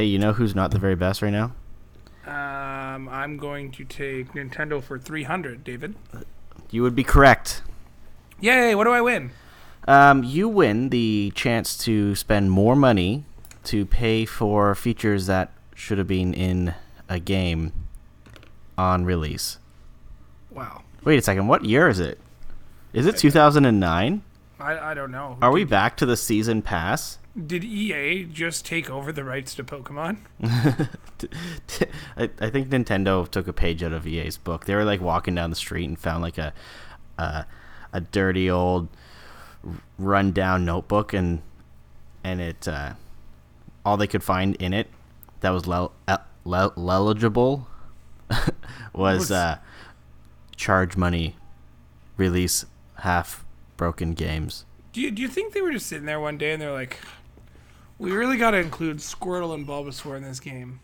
Hey, you know who's not the very best right now? Um, I'm going to take Nintendo for 300, David. You would be correct. Yay! What do I win? Um, you win the chance to spend more money to pay for features that should have been in a game on release. Wow. Wait a second. What year is it? Is it 2009? I, I don't know. Are we back to the season pass? Did EA just take over the rights to Pokemon? I, I think Nintendo took a page out of EA's book. They were like walking down the street and found like a a, a dirty old rundown notebook and and it uh, all they could find in it that was le- uh, le- legible was Was- uh, charge money, release half broken games. Do you, do you think they were just sitting there one day and they're like, we really got to include Squirtle and Bulbasaur in this game,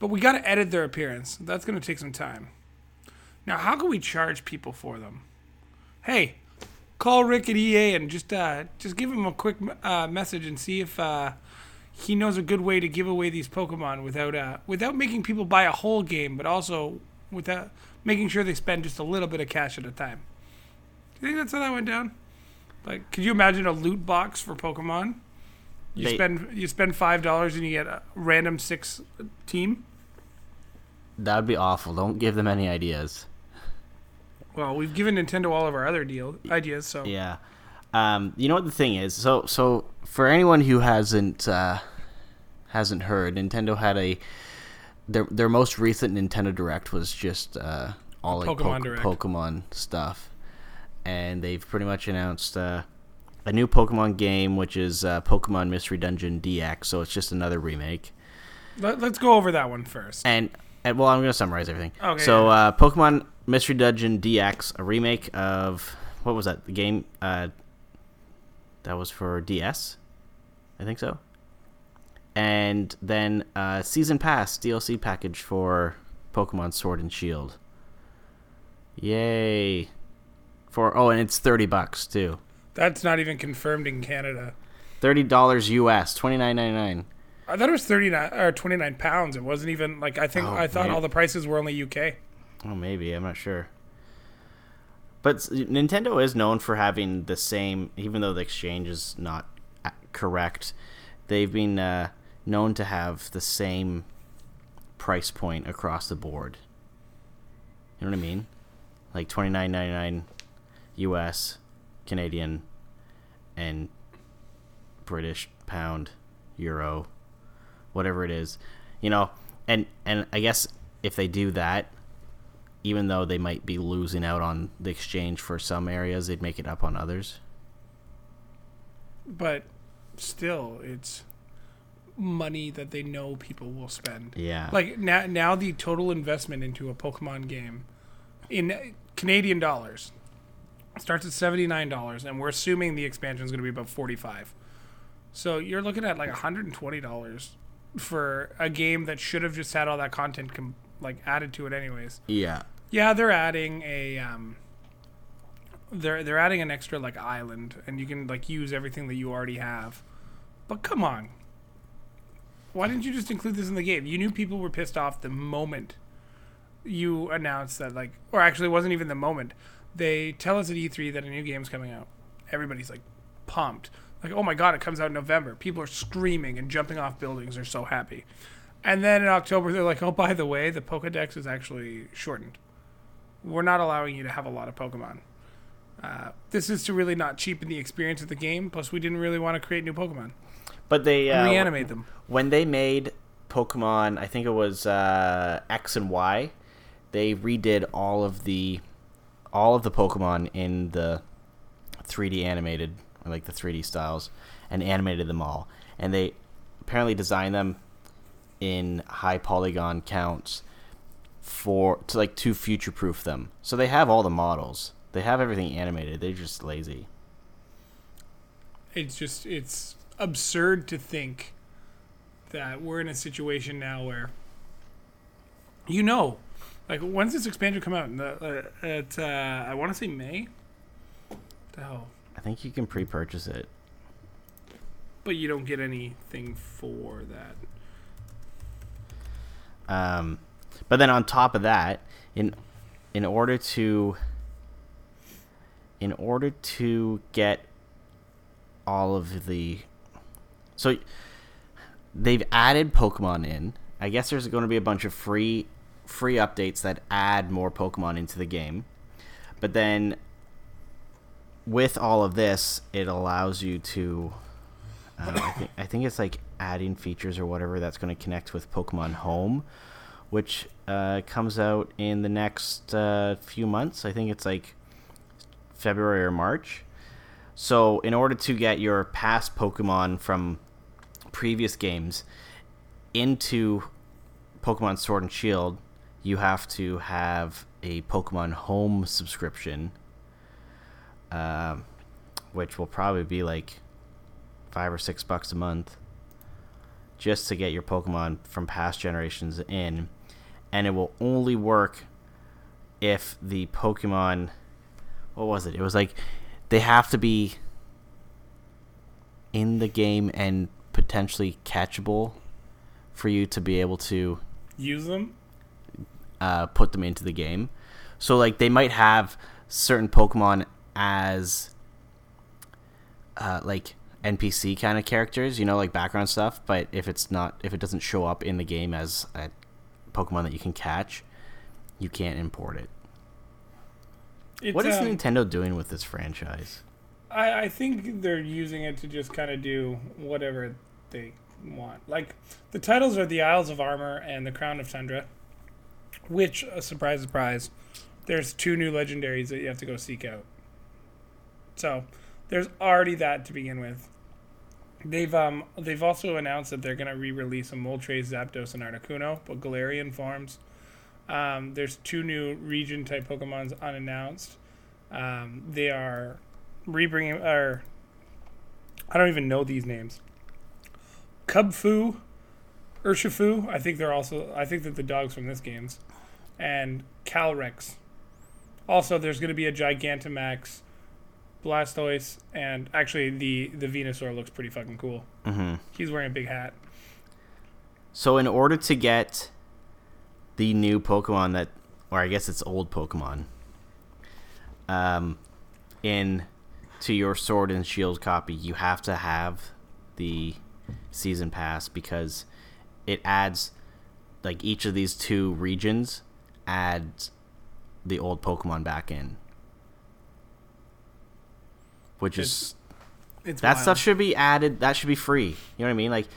but we got to edit their appearance. That's going to take some time. Now, how can we charge people for them? Hey, call Rick at EA and just uh, just give him a quick uh, message and see if uh, he knows a good way to give away these Pokemon without uh, without making people buy a whole game, but also without making sure they spend just a little bit of cash at a time. Do you think that's how that went down? Like, could you imagine a loot box for Pokemon? You They- spend you spend five dollars and you get a random six team. That would be awful. Don't give them any ideas. Well, we've given Nintendo all of our other deal ideas, so Yeah. Um, you know what the thing is? So so for anyone who hasn't uh, hasn't heard, Nintendo had a their their most recent Nintendo Direct was just uh, all like Pokemon Poke- Direct. Pokemon stuff, and they've pretty much announced uh, a new Pokemon game, which is uh, Pokemon Mystery Dungeon DX. So it's just another remake. Let, us go over that one first. And, and well, I'm going to summarize everything. Okay, So, uh, Pokemon Mystery Dungeon DX, a remake of what was that? The game uh, that was for DS, I think so. And then uh, season pass DLC package for Pokemon Sword and Shield. Yay! For oh, and it's thirty bucks too. That's not even confirmed in Canada. Thirty dollars US, twenty nine ninety nine. I thought it was thirty nine or twenty nine pounds. It wasn't even like I think Oh, I thought man. all the prices were only UK. Oh, maybe I'm not sure. But Nintendo is known for having the same, even though the exchange is not correct. They've been uh, known to have the same price point across the board. You know what I mean? Like twenty nine ninety nine, U.S., Canadian, and British pound, euro, whatever it is. You know, and and I guess if they do that, even though they might be losing out on the exchange for some areas, they'd make it up on others. But still, it's money that they know people will spend. Yeah. Like now, now the total investment into a Pokemon game in Canadian dollars starts at seventy nine dollars, and we're assuming the expansion is going to be about forty five. So you're looking at like hundred and twenty dollars for a game that should have just had all that content com- like added to it anyways. yeah. Yeah, they're adding a um they're they're adding an extra like island and you can like use everything that you already have. But come on. Why didn't you just include this in the game? You knew people were pissed off the moment you announced that like or actually it wasn't even the moment. They tell us at E3 that a new game's coming out. Everybody's like pumped. Like, "Oh my god, it comes out in November." People are screaming and jumping off buildings. They're so happy. And then in October, they're like, oh, by the way, the Pokedex is actually shortened. We're not allowing you to have a lot of Pokemon. Uh, this is to really not cheapen the experience of the game. Plus, we didn't really want to create new Pokemon. But they uh, Reanimate them. when they made Pokemon, I think it was uh, X and Y. They redid all of the all of the Pokemon in the 3D animated, like the 3D styles, and animated them all. And they apparently designed them in high polygon counts for to like to future proof them. So they have all the models. They have everything animated. They're just lazy. It's just, it's absurd to think that we're in a situation now where, you know, like, when's this expansion come out? The, uh, at, uh, I want to say May? The hell? I think you can pre-purchase it. but you don't get anything for that. Um, but then on top of that, in in order to in order to get all of the so they've added Pokemon in. I guess there's going to be a bunch of free free updates that add more Pokemon into the game. But then with all of this, it allows you to uh, I, think, I think it's like adding features or whatever that's going to connect with Pokemon Home, which uh, comes out in the next uh, few months. I think it's like February or March. So, in order to get your past Pokemon from previous games into Pokemon Sword and Shield, you have to have a Pokemon Home subscription, uh, which will probably be like five or six bucks a month just to get your Pokemon from past generations in. And it will only work if the Pokemon. What was it? It was like they have to be in the game and potentially catchable for you to be able to Use them. Uh, put them into the game. So like they might have certain Pokemon as uh, like NPC kind of characters, you know, like background stuff. But if it's not, if it doesn't show up in the game as a Pokemon that you can catch, you can't import it. It's, What is um, Nintendo doing with this franchise? I, I think they're using it to just kind of do whatever they want. Like the titles are the Isles of Armor and the Crown of Tundra, which, uh, surprise, surprise, there's two new legendaries that you have to go seek out. So there's already that to begin with. They've um they've also announced that they're gonna re-release a Moltres, Zapdos, and Articuno, but Galarian forms. Um, there's two new region type Pokemons unannounced. Um, they are rebringing or I don't even know these names. Kubfu, Urshifu. I think they're also. I think that the dogs from this game's, and Calyrex. Also, there's going to be a Gigantamax, Blastoise, and actually the the Venusaur looks pretty fucking cool. hmm He's wearing a big hat. So in order to get the new Pokemon that, or I guess it's old Pokemon, um, in to your Sword and Shield copy, you have to have the season pass because it adds like each of these two regions adds the old Pokemon back in. Which is It's that wild. stuff should be added. That should be free. You know what I mean? Like,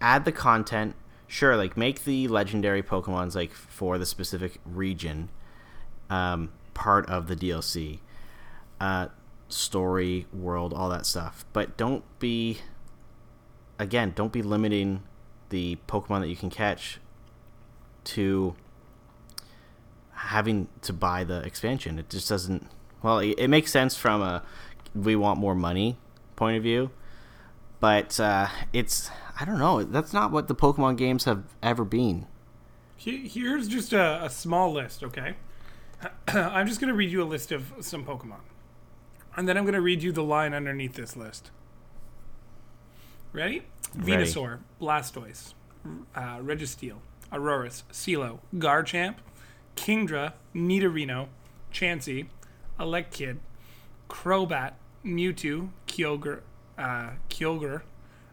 add the content. Sure, like make the legendary Pokemon's like for the specific region, um, part of the DLC, uh, story, world, all that stuff. But don't be, again, don't be limiting the Pokemon that you can catch to having to buy the expansion. It just doesn't. Well, it, it makes sense from a we want more money point of view, but uh, it's I don't know. That's not what the Pokemon games have ever been. Here's just a, a small list, okay? I'm just going to read you a list of some Pokemon. And then I'm going to read you the line underneath this list. Ready? Ready. Venusaur, Blastoise, uh, Registeel, Aurorus, Silo, Garchomp, Kingdra, Nidorino, Chansey, Elekid, Crobat, Mewtwo, Kyogre, uh, Kyogre,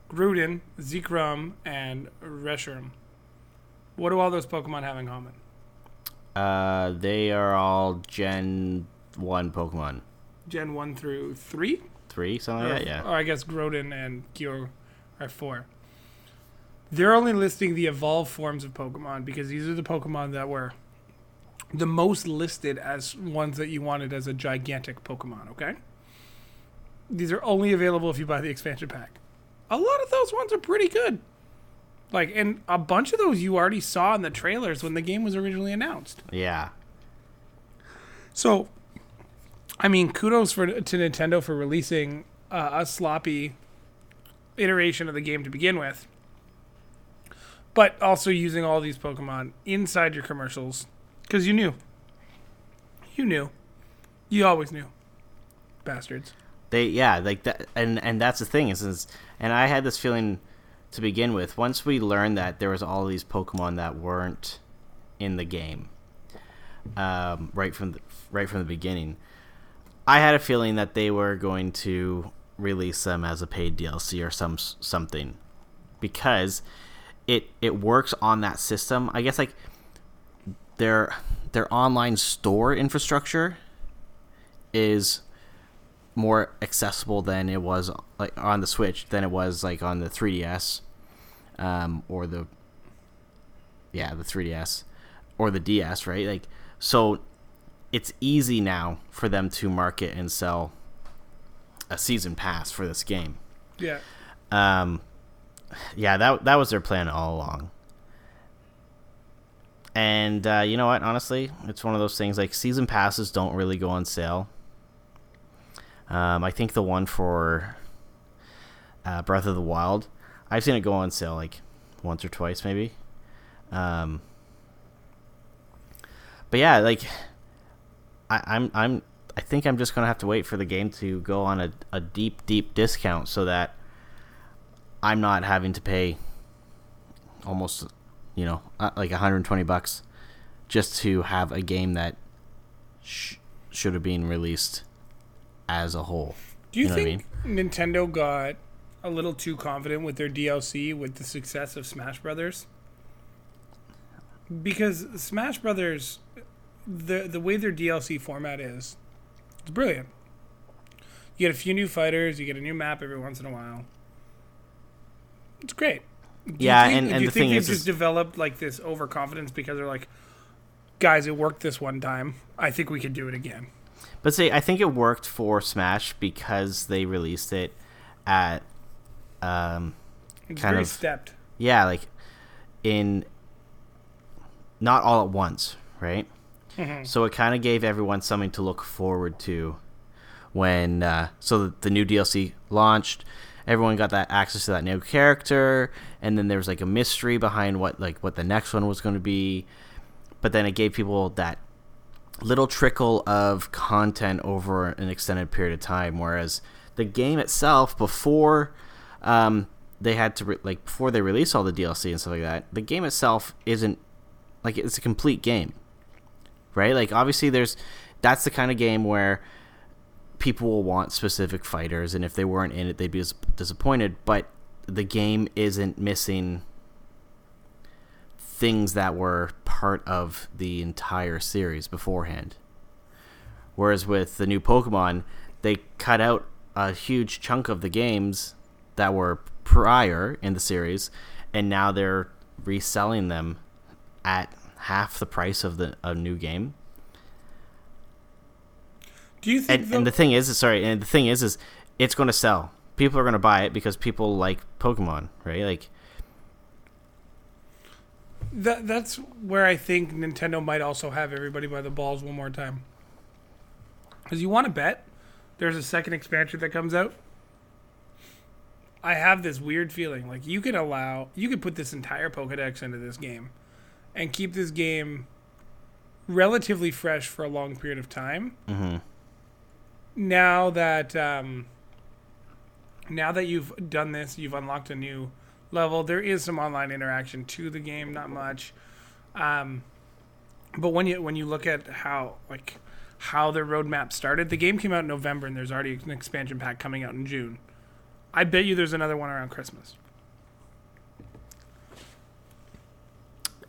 Groudon, Zekrom, and Reshiram. What do all those Pokemon have in common? Uh, they are all Gen One Pokemon. Gen 1 through 3? Three, something or, like that. Yeah. Or I guess Groudon and Kyogre are 4. They're only listing the evolved forms of Pokemon because these are the Pokemon that were the most listed as ones that you wanted as a gigantic Pokemon, okay? These are only available if you buy the expansion pack. A lot of those ones are pretty good. Like, and a bunch of those you already saw in the trailers when the game was originally announced. Yeah. So, I mean, kudos for to Nintendo for releasing uh, a sloppy iteration of the game to begin with, but also using all these Pokemon inside your commercials because you knew, you knew, you always knew, bastards. They yeah like that and and that's the thing is, is and I had this feeling to begin with, once we learned that there was all these Pokemon that weren't in the game, um, right from the, right from the beginning, I had a feeling that they were going to release them as a paid DLC or some something, because it it works on that system. I guess like their their online store infrastructure is more accessible than it was like on the Switch than it was like on the 3DS, um, or the yeah the 3DS or the DS, right? Like so, it's easy now for them to market and sell a season pass for this game. Yeah. Um, yeah, that that was their plan all along. And uh, you know what? Honestly, it's one of those things like season passes don't really go on sale. Um, I think the one for uh, Breath of the Wild, I've seen it go on sale like once or twice, maybe. Um, but yeah, like I, I'm I'm I think I'm just gonna have to wait for the game to go on a, a deep deep discount so that I'm not having to pay almost you know uh, like 120 bucks just to have a game that sh- should have been released as a whole. Do you, You know what I think Nintendo got a little too confident with their DLC with the success of Smash Brothers? Because Smash Brothers, the the way their DLC format is, it's brilliant. You get a few new fighters, you get a new map every once in a while. It's great. Yeah, think- and- do you the think thing they've is- just is- developed like this overconfidence because they're like, guys, it worked this one time. I think we could do it again. But see, I think it worked for Smash because they released it at um It's Kind very of- stepped. yeah, like in not all at once, right? Mhm. So it kind of gave everyone something to look forward to when uh, so the new DLC launched. Everyone got that access to that new character, and then there was like a mystery behind what like what the next one was going to be. But then it gave people that little trickle of content over an extended period of time. Whereas the game itself, before um, they had to re- like before they release all the DLC and stuff like that, the game itself isn't like it's a complete game, right? Like obviously there's that's the kind of game where people will want specific fighters, and if they weren't in it, they'd be disappointed. But the game isn't missing things that were part of the entire series beforehand. Whereas with the new Pokemon, they cut out a huge chunk of the games that were prior in the series, and now they're reselling them at half the price of the a new game. Do you think And, and the thing is, sorry, and the thing is, is it's going to sell. People are going to buy it because people like Pokemon, right? Like, That that's where I think Nintendo might also have everybody by the balls one more time. Because you want to bet there's a second expansion that comes out. I have this weird feeling like you could allow you could put this entire Pokedex into this game, and keep this game relatively fresh for a long period of time. mhm. Now that um, now that you've done this, you've unlocked a new level. There is some online interaction to the game, not much. Um, but when you when you look at how like how their roadmap started, the game came out in November, and there's already an expansion pack coming out in June. I bet you there's another one around Christmas.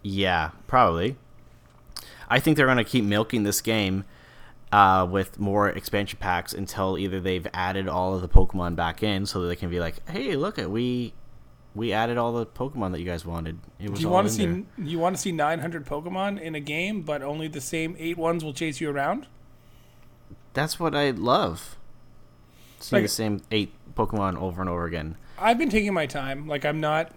Yeah, probably. I think they're going to keep milking this game uh, with more expansion packs until either they've added all of the Pokemon back in, so that they can be like, "Hey, look at we we added all the Pokemon that you guys wanted. It was Do you want to see there." you want to see 900 Pokemon in a game, but only the same eight ones will chase you around? That's what I love. Seeing Like- the same eight Pokemon over and over again. I've been taking my time. Like I'm not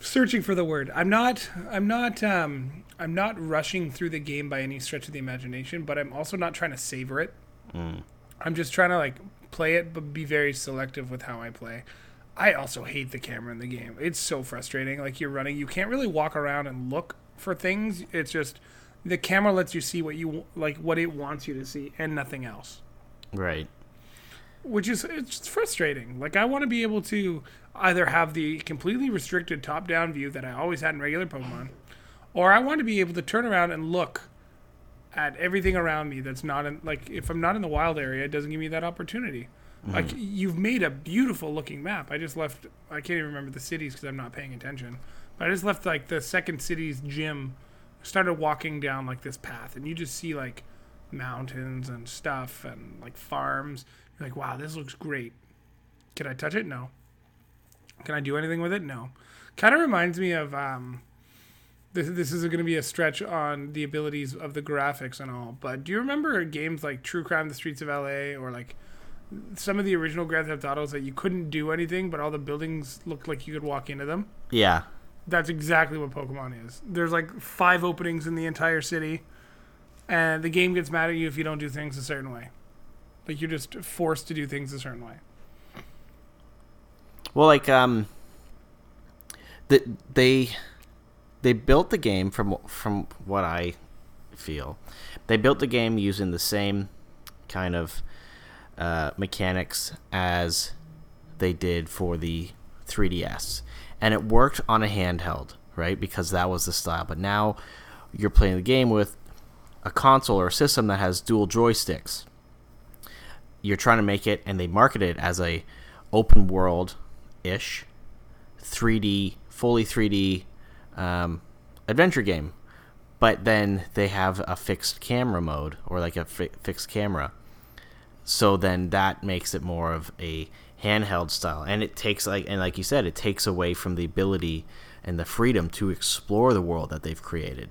searching for the word. I'm not I'm not um I'm not rushing through the game by any stretch of the imagination, but I'm also not trying to savor it. Mm. I'm just trying to like play it but be very selective with how I play. I also hate the camera in the game. It's so frustrating. Like you're running, you can't really walk around and look for things. It's just the camera lets you see what you like what it wants you to see and nothing else. Right. which is it's frustrating. Like I want to be able to either have the completely restricted top-down view that I always had in regular Pokemon, or I want to be able to turn around and look at everything around me that's not in like if I'm not in the wild area, it doesn't give me that opportunity. Like you've made a beautiful looking map. I just left. I can't even remember the cities because I'm not paying attention. But I just left like the second city's gym. Started walking down like this path, and you just see like mountains and stuff and like farms. You're like, wow, this looks great. Can I touch it? No. Can I do anything with it? No. Kind of reminds me of um, this. This is going to be a stretch on the abilities of the graphics and all. But do you remember games like True Crime: The Streets of L.A. or like some of the original Grand Theft Autos that you couldn't do anything, but all the buildings looked like you could walk into them? Yeah. That's exactly what Pokemon is. There's like five openings in the entire city, and the game gets mad at you if you don't do things a certain way. Like you're just forced to do things a certain way. Well, like um, the, they they built the game from from what I feel, they built the game using the same kind of uh, mechanics as they did for the 3DS, and it worked on a handheld, right? Because that was the style. But now you're playing the game with a console or a system that has dual joysticks. You're trying to make it, and they market it as a open world ish 3D, fully 3D um, adventure game. But then they have a fixed camera mode or like a fi- fixed camera. So then that makes it more of a handheld style. And it takes, like, and like you said, it takes away from the ability and the freedom to explore the world that they've created.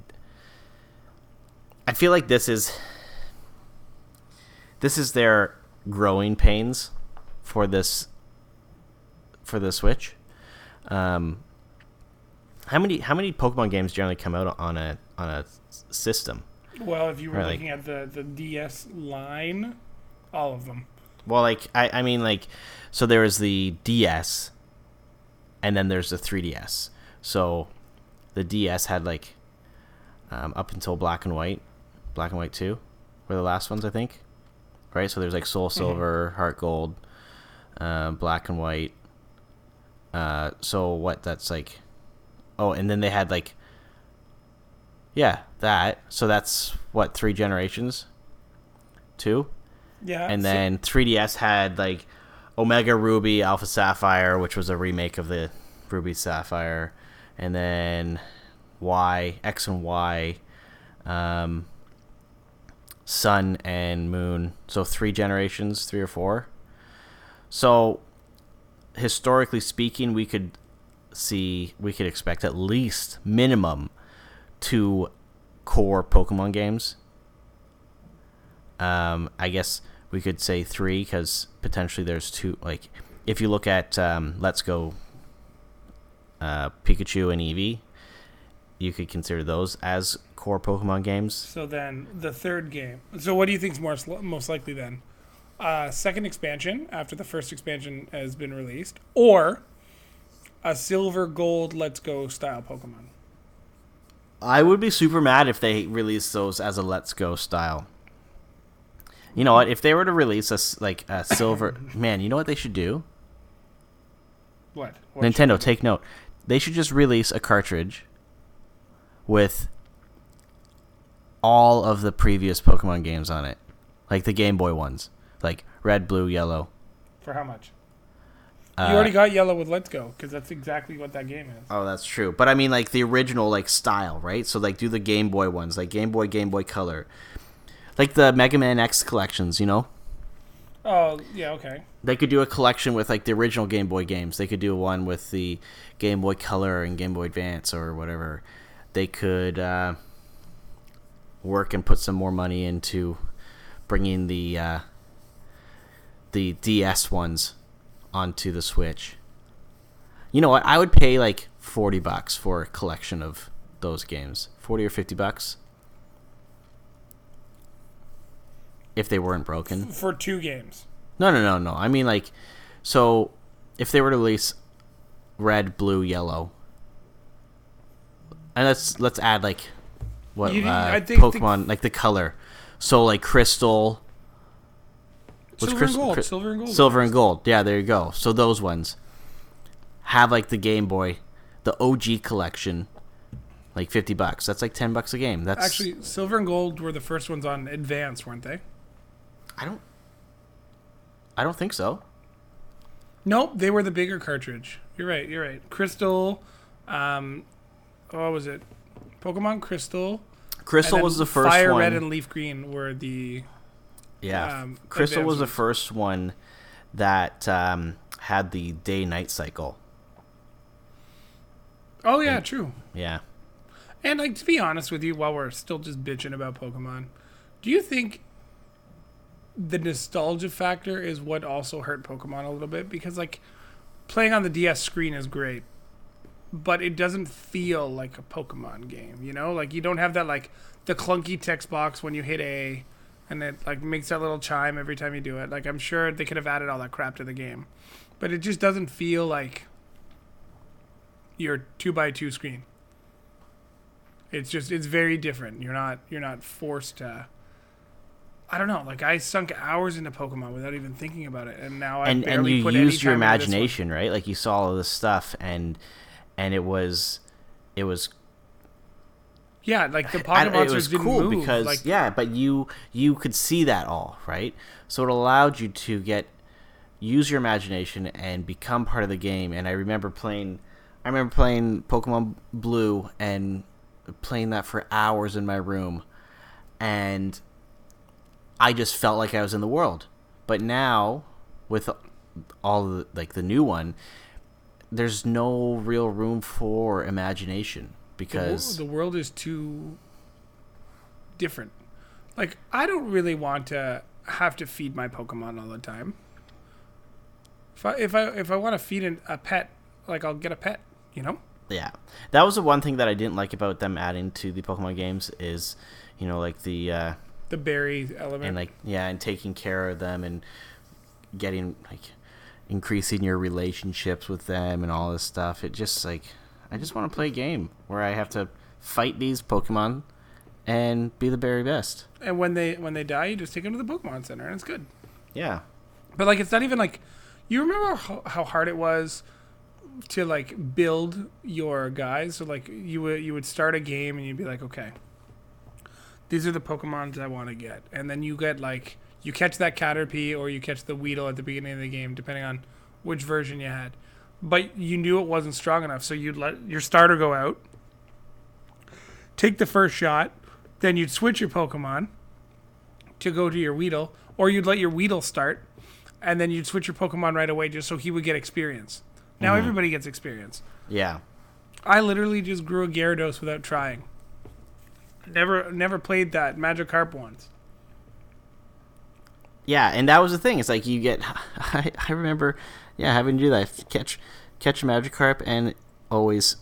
I feel like this is this is their growing pains for this for the Switch. Um, how many how many Pokemon games generally come out on a on a system? Well, if you were Really? looking at the the DS line, all of them. Well, like I, I mean, like so there is the DS, and then there's the 3DS. So the DS had like um, up until Black and White, Black and White Two, were the last ones I think, right? So there's like Soul Silver, Heart Gold, uh, Black and White. Uh, so what? That's like, oh, and then they had like, yeah, that. So that's what three generations. Two Yeah. and so- then 3DS had like Omega Ruby, Alpha Sapphire, which was a remake of the Ruby Sapphire, and then Y, X and Y, um, Sun and Moon. So three generations, three or four. So historically speaking, we could see, we could expect at least minimum two core Pokemon games. Um, I guess we could say three because potentially there's two. Like, if you look at um, Let's Go, uh, Pikachu and Eevee, you could consider those as core Pokemon games. So then the third game. So what do you think is more most likely then? Uh, second expansion after the first expansion has been released, or a silver gold Let's Go style Pokemon. I would be super mad if they released those as a Let's Go style. You know what? If they were to release a s- like a silver, man, you know what they should do? What? What Nintendo, take note. They should just release a cartridge with all of the previous Pokemon games on it, like the Game Boy ones, like Red, Blue, Yellow. For how much? Uh, you already got yellow with Let's Go because that's exactly what that game is. Oh, that's true. But I mean, like the original, like style, right? So like, do the Game Boy ones, like Game Boy, Game Boy Color, like the Mega Man X collections. You know, Oh yeah, okay. they could do a collection with like the original Game Boy games. They could do one with the Game Boy Color and Game Boy Advance or whatever. They could uh, work and put some more money into bringing the uh, the DS ones onto the Switch. You know what? I would pay like forty bucks for a collection of those games. Forty or fifty bucks. If they weren't broken. For two games. No, no, no, no. I mean, like, so if they were to release red, blue, yellow, and let's let's add like what You- uh, I think- Pokemon like the color. So like crystal, Was silver Chris- and gold. Chris- silver and gold. Silver and gold. Yeah, there you go. So those ones have like the Game Boy, the OG collection, like fifty bucks. That's like ten bucks a game. That's Actually, silver and gold were the first ones on Advance, weren't they? I don't. I don't think so. Nope, they were the bigger cartridge. You're right. You're right. Crystal. Um, what was it? Pokemon Crystal. Crystal was the first Fire one. Red and Leaf Green were the. Yeah, um, Crystal was the first one that um, had the day-night cycle. Oh yeah, true. Yeah. And like to be honest with you, while we're still just bitching about Pokemon, do you think the nostalgia factor is what also hurt Pokemon a little bit? Because like playing on the DS screen is great, but it doesn't feel like a Pokemon game. You know, like you don't have that like the clunky text box when you hit A, and it like makes that little chime every time you do it. Like I'm sure they could have added all that crap to the game, but it just doesn't feel like your two by two screen. It's just it's very different. You're not you're not forced to. I don't know. Like I sunk hours into Pokemon without even thinking about it, and now I and and you put used your time into this one. imagination, right? Like you saw all this stuff, and and it was it was Yeah, like the pocket don't- monsters it was didn't cool move. because like, yeah, but you you could see that all right, so it allowed you to get use your imagination and become part of the game. And I remember playing, I remember playing Pokemon Blue and playing that for hours in my room, and I just felt like I was in the world. But now with all the like the new one, there's no real room for imagination because the world is too different. Like I don't really want to have to feed my Pokemon all the time. If I if I if I want to feed an, a pet, like I'll get a pet. You know. Yeah, that was the one thing that I didn't like about them adding to the Pokemon games is, you know, like the uh, The berry element. and like yeah, and taking care of them and getting like increasing your relationships with them and all this stuff. It just like I just want to play a game where I have to fight these Pokemon and be the very best. and when they when they die, you just take them to the Pokemon Center, and it's good. Yeah, But like, it's not even like you remember how, how hard it was to like build your guys. So like you would you would start a game and you'd be like, okay, these are the Pokemons I want to get, and then you get like you catch that Caterpie or you catch the Weedle at the beginning of the game, depending on which version you had. But you knew it wasn't strong enough, so you'd let your starter go out, take the first shot, then you'd switch your Pokemon to go to your Weedle, or you'd let your Weedle start, and then you'd switch your Pokemon right away just so he would get experience. Now mm-hmm. everybody gets experience. yeah. I literally just grew a Gyarados without trying. Never, never played that Magikarp once. Yeah, and that was the thing. It's like you get. I, I remember, yeah, having to do that. Catch, catch a Magikarp, and always,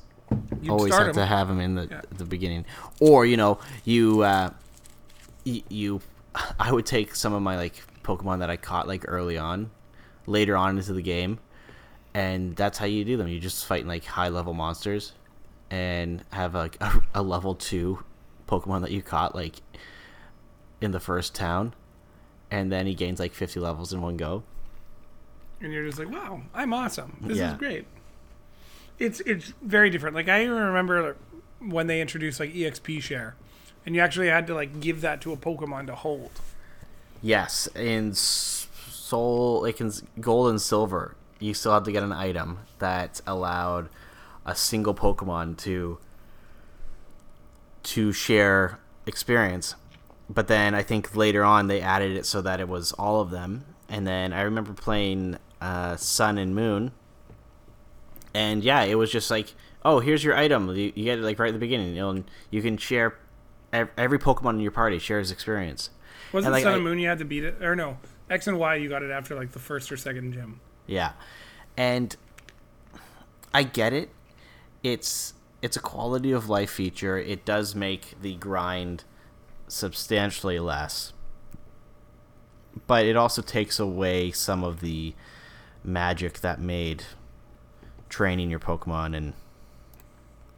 You'd always have him. to have him in the Yeah. the beginning. Or you know, you, uh, y- you, I would take some of my like Pokemon that I caught like early on, later on into the game, and that's how you do them. You just fight like high level monsters, and have like a, a level two Pokemon that you caught like in the first town and then he gains like 50 levels in one go. And you're just like, "Wow, I'm awesome. This Yeah. is great." It's it's very different. Like I even remember when they introduced like EXP share, and you actually had to like give that to a Pokemon to hold. Yes, in Soul, like in Gold and Silver, you still had to get an item that allowed a single Pokemon to to share experience. But then I think later on they added it so that it was all of them. And then I remember playing uh, Sun and Moon, and yeah, it was just like, oh, here's your item. You, you get it like right at the beginning. You know, and you can share ev- every Pokemon in your party shares experience. Wasn't And, like, Sun and Moon you had to beat it, or no? X and Y you got it after like the first or second gym. Yeah, and I get it. It's it's a quality of life feature. It does make the grind substantially less, but it also takes away some of the magic that made training your Pokemon and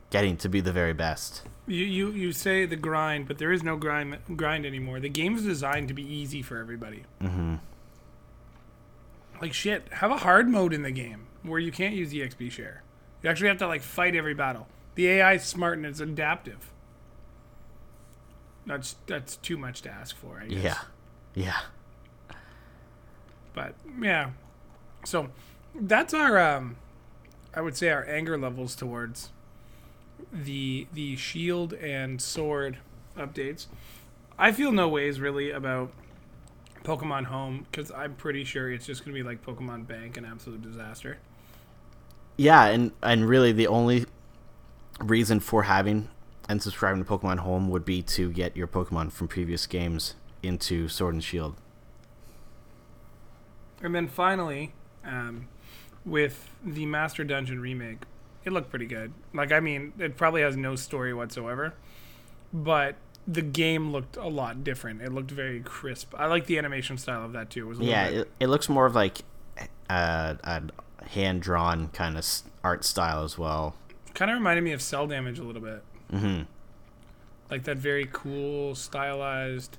getting to be the very best. You, you you say the grind, but there is no grind grind anymore. The game is designed to be easy for everybody. hmm Like shit, have a hard mode in the game where you can't use the EXP share. You actually have to like fight every battle. The AI is smart and it's adaptive. That's that's too much to ask for, I guess. Yeah. Yeah. But yeah. So that's our um I would say our anger levels towards the the shield and sword updates. I feel no ways really about Pokemon Home because I'm pretty sure it's just gonna be like Pokemon Bank, an absolute disaster. Yeah, and and really the only reason for having and subscribing to Pokemon Home would be to get your Pokemon from previous games into Sword and Shield. And then finally, um, with the Master Dungeon remake, it looked pretty good. Like, I mean, it probably has no story whatsoever, but the game looked a lot different. It looked very crisp. I like the animation style of that too. It was a Yeah, bit, it, it looks more of like a, a hand drawn kind of art style as well. kind of reminded me of Cel Damage a little bit. hmm Like that very cool, stylized,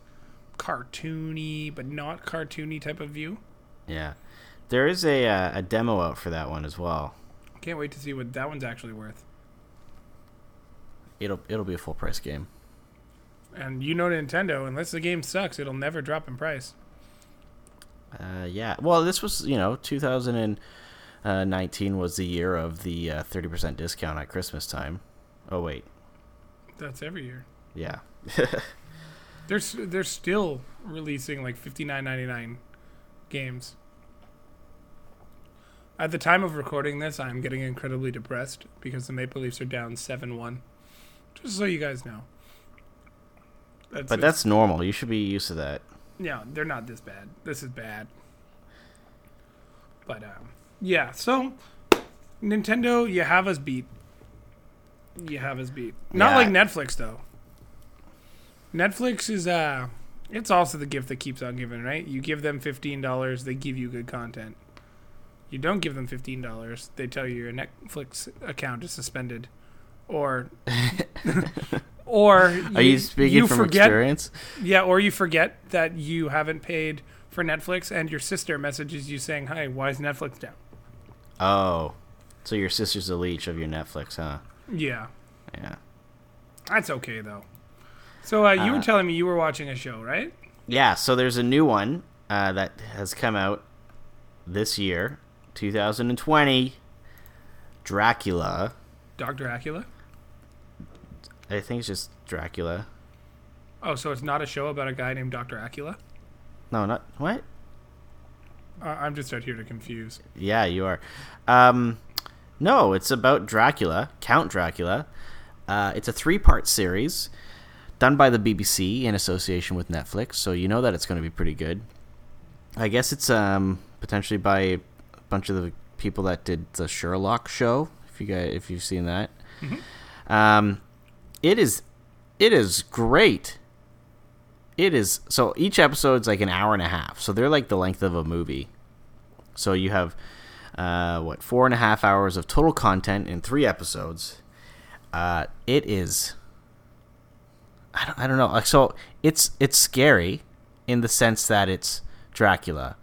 cartoony but not cartoony type of view. Yeah, there is a uh, a demo out for that one as well. Can't wait to see what that one's actually worth. It'll it'll be a full price game. And you know Nintendo, unless the game sucks, it'll never drop in price. Uh, yeah. Well, this was you know 2019 was the year of the uh, 30% discount at Christmas time. Oh wait, That's every year. yeah. They're they're still releasing like fifty nine ninety nine games. At the time of recording this, I'm getting incredibly depressed because the Maple Leafs are down seven one. Just so you guys know. That's, But that's normal. You should be used to that. yeah, they're not this bad. This is bad. But um, yeah. So Nintendo, you have us beat. You have us beat. Not Yeah. like Netflix though. Netflix is uh, it's also the gift that keeps on giving, right? You give them fifteen dollars, they give you good content. You don't give them fifteen dollars, they tell you your Netflix account is suspended, or or Are you speaking from forget experience? yeah, or you forget that you haven't paid for Netflix, and your sister messages you saying, "Hi, why is Netflix down?" Oh, so your sister's a leech of your Netflix, huh? Yeah, Yeah. that's okay though. So uh, you were Uh, telling me you were watching a show, right? Yeah. So there's a new one uh, that has come out this year, 2020. Dracula. Doctor Acula. I think it's just Dracula. Oh, so it's not a show about a guy named Doctor Acula? No, not what? Uh, I'm just out here to confuse. Yeah, you are. Um, no, it's about Dracula, Count Dracula. Uh, it's a three-part series done by the BBC in association with Netflix, so you know that it's going to be pretty good. I guess it's um, potentially by bunch of the people that did the Sherlock show. If you guys, if you've seen that, um, it is it is great. It is so each episode's like an hour and a half, so they're like the length of a movie. So you have uh, what four and a half hours of total content in three episodes. Uh, it is. I don't, I don't know. So it's it's scary in the sense that it's Dracula.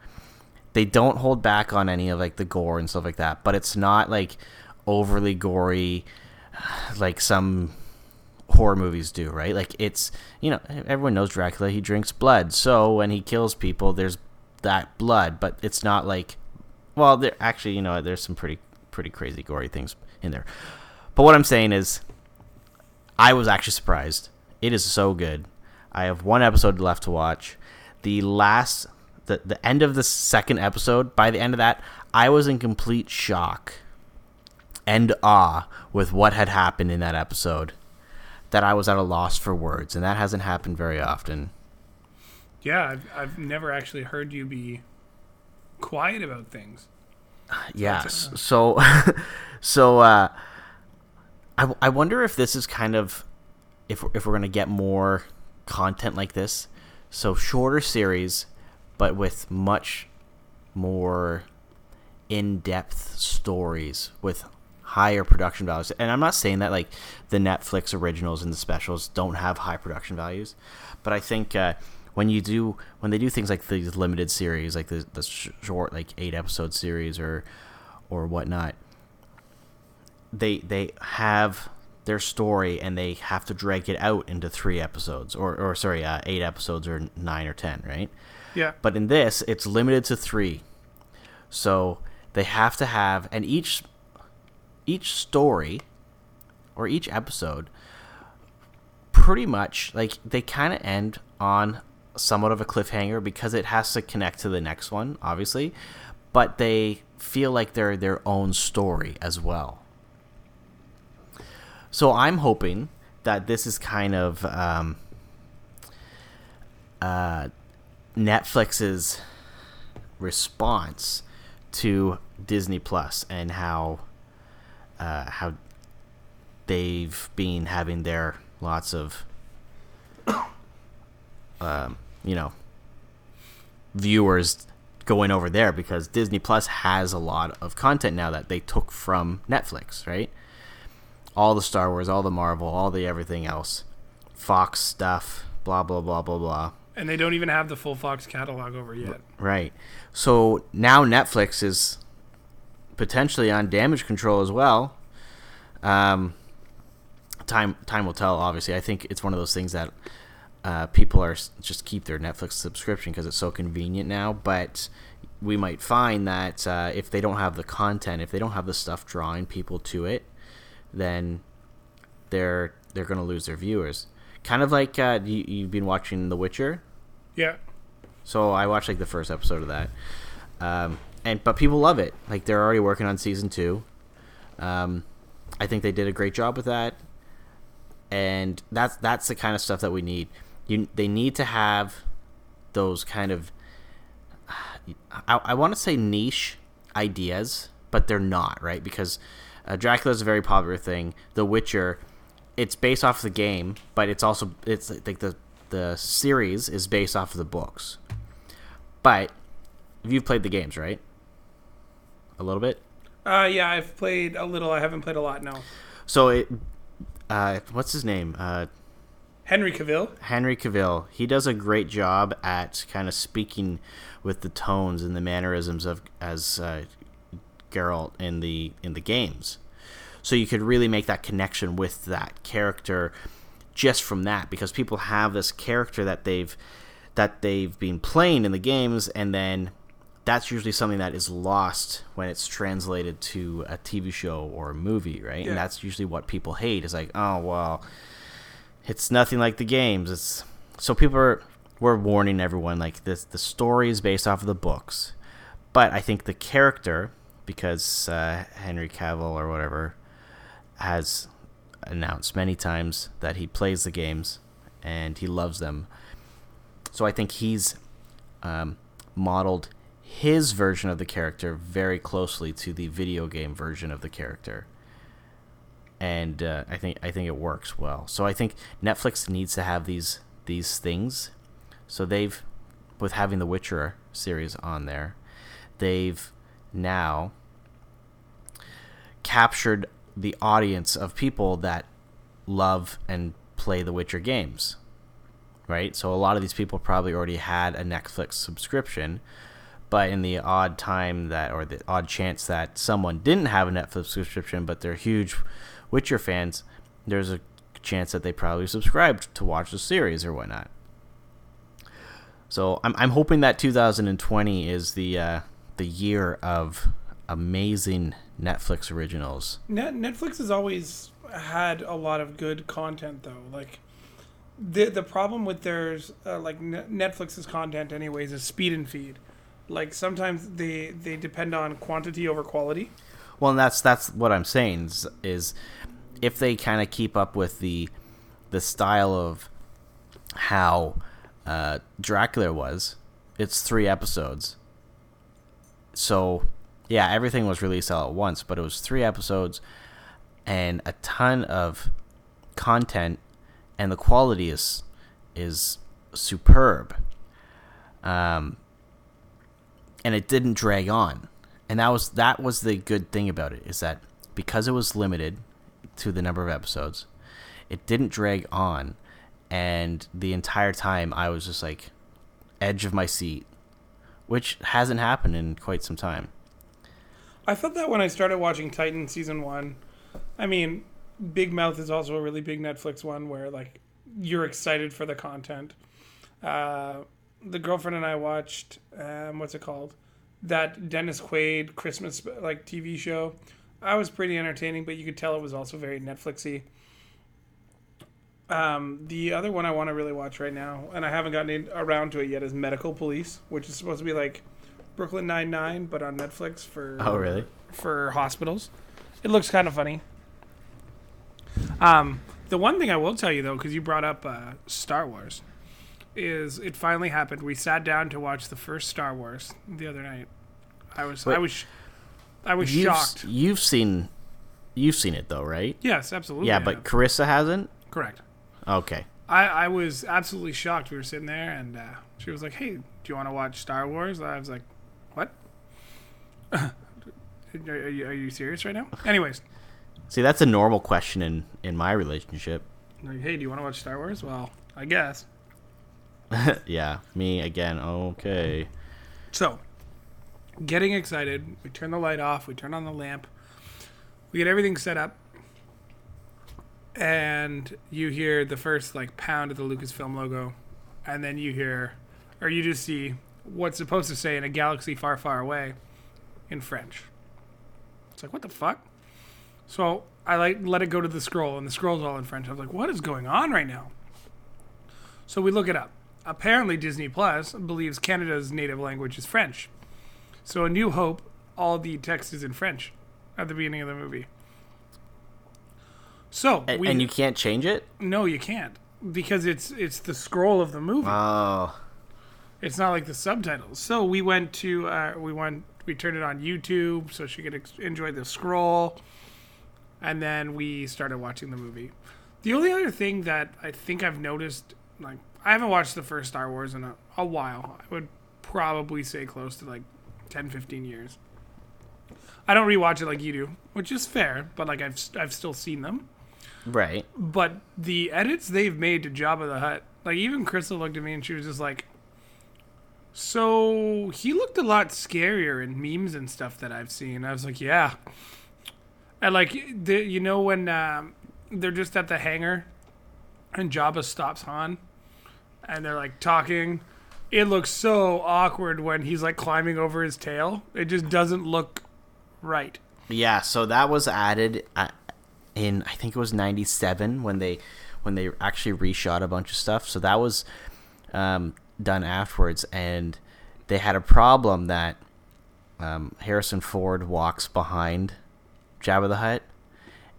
They don't hold back on any of like the gore and stuff like that, but it's not like overly gory like some horror movies do, right? Like it's you know everyone knows Dracula. He drinks blood, so when he kills people, there's that blood, but it's not like well, there actually you know there's some pretty pretty crazy gory things in there. But what I'm saying is, I was actually surprised. It is so good. I have one episode left to watch. The last, the the end of the second episode. By the end of that, I was in complete shock and awe with what had happened in that episode. That I was at a loss for words, and that hasn't happened very often. Yeah, I've, I've never actually heard you be quiet about things. Yes. So, so uh, I, I wonder if this is kind of if if we're gonna get more content like this. So shorter series, but with much more in-depth stories with higher production values. And I'm not saying that like the Netflix originals and the specials don't have high production values, but I think uh, when you do when they do things like these limited series, like the the short like eight episode series or or whatnot, they they have their story and they have to drag it out into three episodes or or sorry uh, eight episodes or nine or ten, right? Yeah. But in this, it's limited to three, so they have to have and each each story or each episode pretty much like they kind of end on somewhat of a cliffhanger because it has to connect to the next one, obviously, but they feel like they're their own story as well. So I'm hoping that this is kind of um, uh, Netflix's response to Disney Plus and how uh, how they've been having their lots of um, you know viewers going over there because Disney Plus has a lot of content now that they took from Netflix, right? All the Star Wars, all the Marvel, all the everything else, Fox stuff, blah blah blah blah blah. And they don't even have the full Fox catalog over yet. Right. So now Netflix is potentially on damage control as well. Um, time time will tell. Obviously, I think it's one of those things that uh, people are just keep their Netflix subscription because it's so convenient now. But we might find that uh, if they don't have the content, if they don't have the stuff drawing people to it, then they're they're going to lose their viewers. Kind of like uh, you, you've been watching The Witcher. Yeah. So I watched like the first episode of that, um, and but people love it. Like they're already working on season two. Um, I think they did a great job with that, and that's that's the kind of stuff that we need. You they need to have those kind of I, I want to say niche ideas, but they're not right because uh, Dracula is a very popular thing. The Witcher, it's based off the game, but it's also it's like the the series is based off of the books. But you've played the games, right? A little bit. Uh, yeah, I've played a little. I haven't played a lot. No. So it, uh, what's his name? Uh, Henry Cavill. Henry Cavill. He does a great job at kind of speaking with the tones and the mannerisms of as uh, Geralt in the in the games. So you could really make that connection with that character just from that because people have this character that they've that they've been playing in the games and then that's usually something that is lost when it's translated to a TV show or a movie, right? Yeah. And that's usually what people hate is like, oh well, it's nothing like the games. It's so people are we're warning everyone like this the story is based off of the books. But I think the character, because uh, Henry Cavill or whatever has announced many times that he plays the games and he loves them. So I think he's um, modeled his version of the character very closely to the video game version of the character, and uh, I think I think it works well. So I think Netflix needs to have these these things. So they've, with having the Witcher series on there, they've now captured the audience of people that love and play the Witcher games. Right? So a lot of these people probably already had a Netflix subscription, but in the odd time that or the odd chance that someone didn't have a Netflix subscription but they're huge Witcher fans, there's a chance that they probably subscribed to watch the series or whatnot. So I'm I'm hoping that 2020 is the uh, the year of amazing Netflix originals. Net- Netflix has always had a lot of good content, though. Like the the problem with theirs, uh, like Net- Netflix's content, anyways, is speed and feed. Like sometimes they they depend on quantity over quality. Well, and that's that's what I'm saying is, is if they kind of keep up with the the style of how uh, Dracula was, it's three episodes. So, yeah, everything was released all at once, but it was three episodes and a ton of content, and the quality is is superb. Um, and it didn't drag on, and that was that was the good thing about it is that because it was limited to the number of episodes, it didn't drag on, and the entire time I was just like edge of my seat, which hasn't happened in quite some time. I felt that when I started watching Titan season one. I mean, Big Mouth is also a really big Netflix one where like you're excited for the content. Uh, the girlfriend and I watched um, what's it called? That Dennis Quaid Christmas like TV show. I was pretty entertaining, but you could tell it was also very Netflixy. Um, the other one I want to really watch right now, and I haven't gotten around to it yet, is Medical Police, which is supposed to be like Brooklyn Nine Nine, but on Netflix for Oh, really? for hospitals. It looks kind of funny. Um, the one thing I will tell you though, because you brought up uh, Star Wars, is it finally happened. We sat down to watch the first Star Wars the other night. I was I was I was You've, shocked. you've seen, you've seen it though, right? Yes, absolutely. Yeah, but. Carissa hasn't. correct. Okay. I, I was absolutely shocked. We were sitting there, and uh, she was like, "Hey, do you want to watch Star Wars?" I was like, "What? are, are you, are you serious right now?" Anyways, See, that's a normal question in in my relationship. like, "Hey, do you want to watch Star Wars?" Well, I guess. yeah, me again. Okay. So, getting excited. We turn the light off. We turn on the lamp. We get everything set up. And you hear the first like pound of the Lucasfilm logo. And then you hear, or you just see what's supposed to say in a galaxy far, far away in French. It's like, what the fuck? So I like let it go to the scroll, and the scroll's all in French. I was like, what is going on right now? So we look it up. Apparently, Disney Plus believes Canada's native language is French. So, A New Hope, all the text is in French at the beginning of the movie. So, And, we, and you can't change it. no, you can't because it's it's the scroll of the movie. Oh. It's not like the subtitles. So we went to uh, we went we turned it on YouTube so she could ex- enjoy the scroll, and then we started watching the movie. The only other thing that I think I've noticed, like I haven't watched the first Star Wars in a, a while. I would probably say close to like 10, 15 years. I don't rewatch it like you do, which is fair, but like I've I've still seen them. Right. But the edits they've made to Jabba the Hutt, like even Crystal looked at me and she was just like, "So he looked a lot scarier in memes and stuff that I've seen." I was like, "Yeah." And like, the, you know when um, they're just at the hangar, and Jabba stops Han, and they're like talking. It looks so awkward when he's like climbing over his tail. It just doesn't look right. Yeah. So that was added uh, in I think it was '97 when they when they actually reshot a bunch of stuff. So that was um, done afterwards, and they had a problem that um, Harrison Ford walks behind Jabba the Hutt,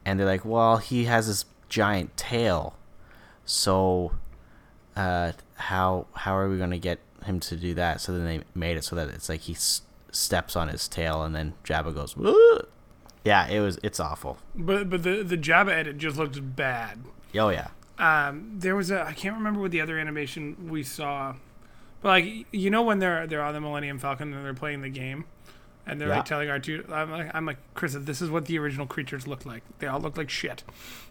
and they're like, "Well, he has this giant tail, so uh, how how are we going to get him to do that?" So then they made it so that it's like he s- steps on his tail, and then Jabba goes, "Whoa." "Yeah, it was it's awful." But but the the Jabba edit just looks bad. Oh yeah, um, there was a I can't remember what the other animation we saw, but like you know when they're they're on the Millennium Falcon and they're playing the game, and they're Yeah. like telling our two I'm like I'm like Chris, this is what the original creatures looked like. They all looked like shit.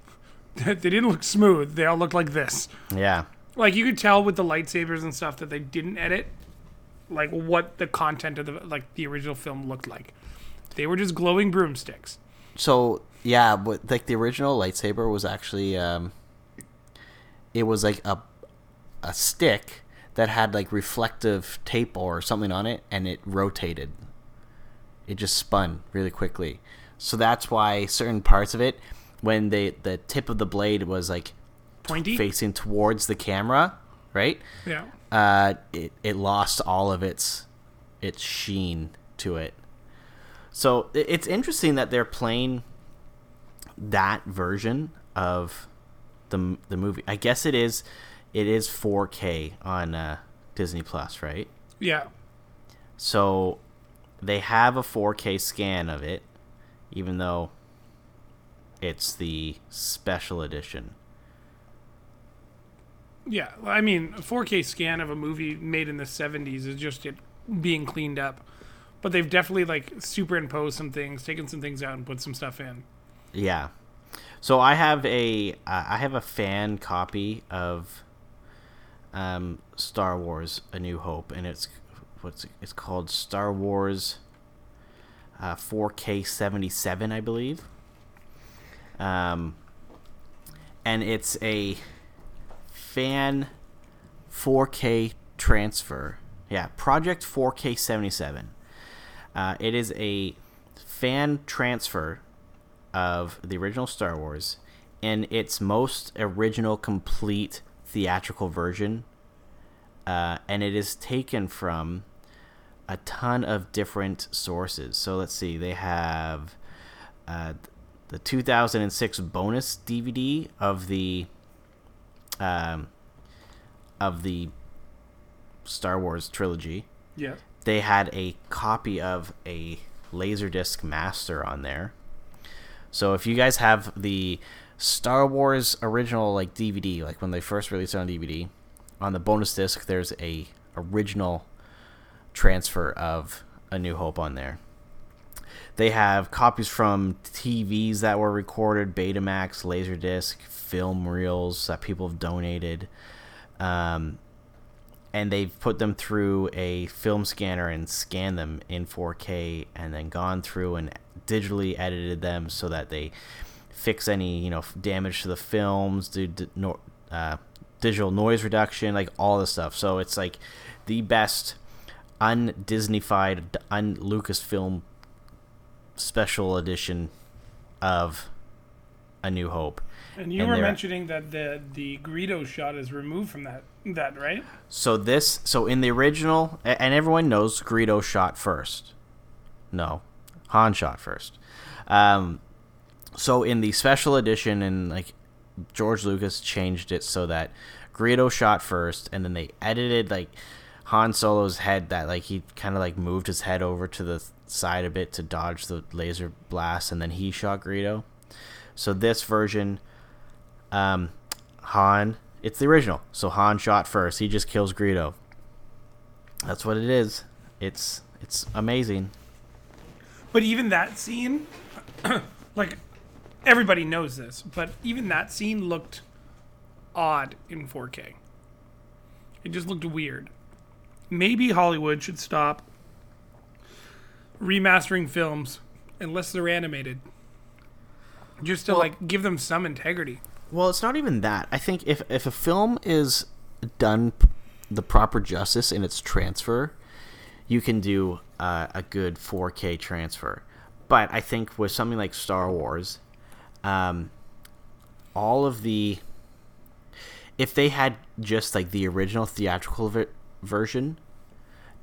they didn't look smooth. They all looked like this. yeah. Like you could tell with the lightsabers and stuff that they didn't edit, like what the content of the like the original film looked like. They were just glowing broomsticks. So yeah, but like the original lightsaber was actually um, it was like a a stick that had like reflective tape or something on it, and it rotated. It just spun really quickly, so that's why certain parts of it, when they the tip of the blade was like Pointy. facing towards the camera, right? Yeah. uh, it it lost all of its its sheen to it. So it's interesting that they're playing that version of the the movie. I guess it is it is 4K on uh, Disney Plus, right? Yeah. So they have a 4K scan of it, even though it's the special edition. Yeah, well, I mean, a 4K scan of a movie made in the 70s is just it being cleaned up. But they've definitely like superimposed some things, taken some things out, and put some stuff in. Yeah. So I have a uh, I have a fan copy of um, Star Wars: A New Hope, and it's what's it, it's called Star Wars uh, 4K 77, I believe. Um, and it's a fan 4K transfer. Yeah, Project 4K 77. Uh, it is a fan transfer of the original Star Wars in its most original, complete theatrical version. Uh, and it is taken from a ton of different sources. So let's see, they have uh, the 2006 bonus DVD of the um, of the Star Wars trilogy. Yeah. They had a copy of a Laserdisc master on there. So if you guys have the Star Wars original like DVD, like when they first released it on DVD, on the bonus disc there's a original transfer of A New Hope on there. They have copies from TVs that were recorded, Betamax, Laserdisc, film reels that people have donated. Um, and they've put them through a film scanner and scanned them in 4K and then gone through and digitally edited them so that they fix any, you know, damage to the films, do uh, digital noise reduction, like all this stuff. So it's like the best un-Disneyfied, un-Lucasfilm special edition of A New Hope. And you and were mentioning that the the Greedo shot is removed from that that right? So this so in the original and everyone knows Greedo shot first. No, Han shot first. Um, so in the special edition and like George Lucas changed it so that Greedo shot first, and then they edited like Han Solo's head that like he kind of like moved his head over to the side a bit to dodge the laser blast, and then he shot Greedo. So this version, um, Han, it's the original. So Han shot first. He just kills Greedo. That's what it is. It's it's amazing. But even that scene, like everybody knows this, but even that scene looked odd in 4K. It just looked weird maybe Hollywood should stop remastering films unless they're animated. Just to well, like give them some integrity. Well, it's not even that. I think if if a film is done the proper justice in its transfer, you can do uh, a good 4K transfer. But I think with something like Star Wars, um, all of the if they had just like the original theatrical version,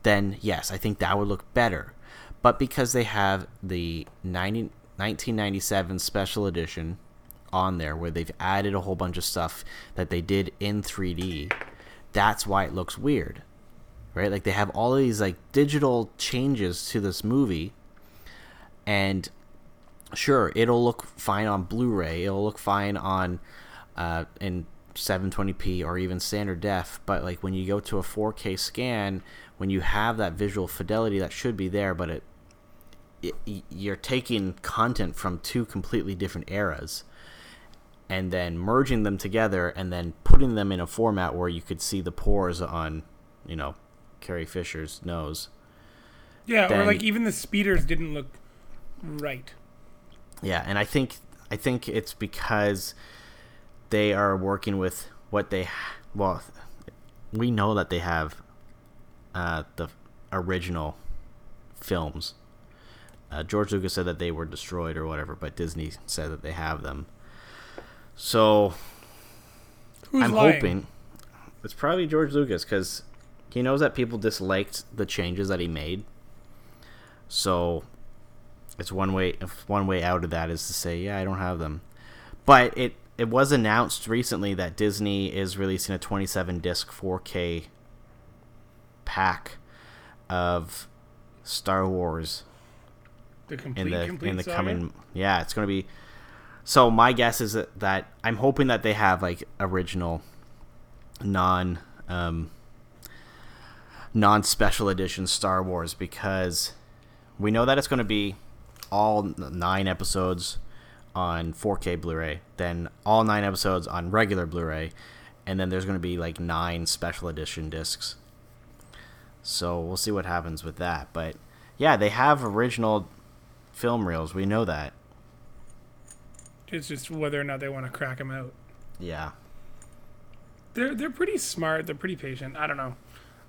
then yes, I think that would look better. But because they have the 90, 1997 special edition on there where they've added a whole bunch of stuff that they did in 3D, that's why it looks weird. Right? Like they have all these like digital changes to this movie and sure, it'll look fine on Blu-ray, it'll look fine on uh, in 720p or even standard def but like when you go to a 4k scan when you have that visual fidelity that should be there but it, it you're taking content from two completely different eras and then merging them together and then putting them in a format where you could see the pores on you know carrie fisher's nose. Yeah then, or like even the speeders didn't look right yeah and i think i think it's because they are working with what they well we know that they have uh, the original films. Uh, george lucas said that they were destroyed or whatever but disney said that they have them. So Who's i'm lying? hoping it's probably george lucas because he knows that people disliked the changes that he made. So it's one way one way out of that is to say yeah i don't have them but it it was announced recently that Disney is releasing a 27 disc 4K pack of Star Wars the complete, in the complete in the saga? coming yeah it's going to be so my guess is that, that I'm hoping that they have like original non um, non special edition Star Wars because we know that it's going to be all nine episodes on 4K Blu-ray, then all nine episodes on regular Blu-ray, and then there's going to be like nine special edition discs. So we'll see what happens with that. But yeah, they have original film reels. We know that. It's just whether or not they want to crack them out. Yeah. They're they're pretty smart. They're pretty patient. I don't know.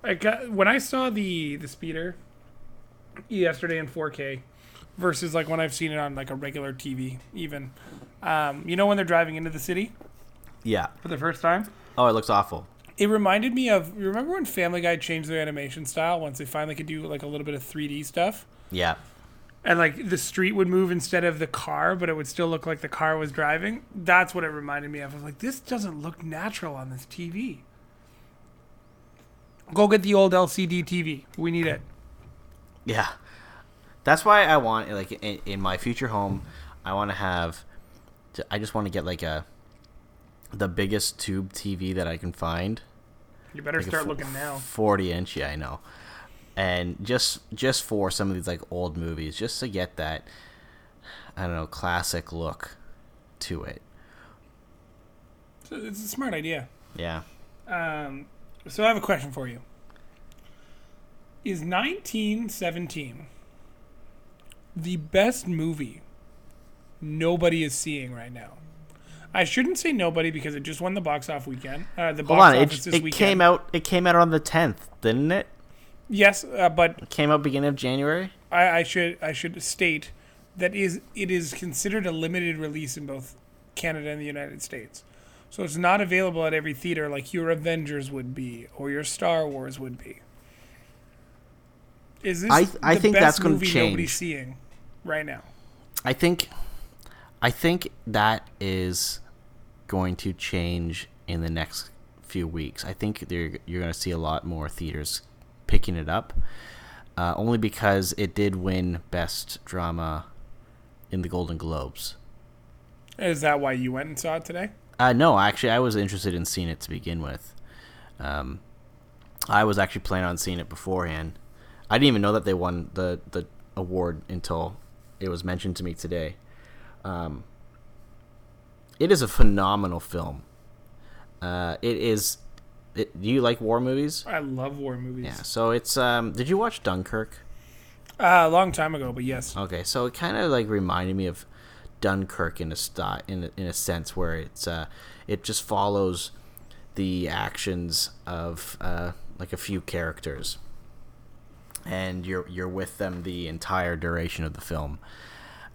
I got when I saw the the speeder yesterday in 4K versus like when I've seen it on like a regular TV. Even, um, you know, when they're driving into the city Yeah. for the first time. Oh, it looks awful. It reminded me of you remember when Family Guy changed their animation style once they finally could do like a little bit of 3D stuff. Yeah. and like the street would move instead of the car, but it would still look like the car was driving. That's what it reminded me of. I was like, this doesn't look natural on this TV. Go get the old LCD TV. We need it. Yeah. That's why I want like in, in my future home, I want to have I just want to get like a the biggest tube TV that I can find. You better Like start fo- looking now. 40 inch, yeah, I know. And just just for some of these like old movies, just to get that I don't know, classic look to it. So it's a smart idea. Yeah. Um, so I have a question for you. Is 1917 the best movie nobody is seeing right now? I shouldn't say nobody because it just won the box off weekend. Uh, the Hold box on, office it, it weekend. came out it came out on the 10th, didn't it? Yes, uh, but It came out beginning of January? I, I should I should state that is it is considered a limited release in both Canada and the United States. So it's not available at every theater like your Avengers would be or your Star Wars would be. Is this I- I the think that's movie nobody's change. seeing right now? I think I think that is going to change in the next few weeks. I think you're you're going to see a lot more theaters picking it up, uh, only because it did win best drama in the Golden Globes. Is that why you went and saw it today? Uh, no, actually, I was interested in seeing it to begin with. Um, I was actually planning on seeing it beforehand. I didn't even know that they won the the award until it was mentioned to me today. Um, it is a phenomenal film. Uh, it is. It, do you like war movies? I love war movies. Yeah. So it's. Um, did you watch Dunkirk? Uh, a long time ago, but yes. Okay, so it kind of like reminded me of Dunkirk in a in a, in a sense where it's uh, it just follows the actions of uh, like a few characters, and you're you're with them the entire duration of the film.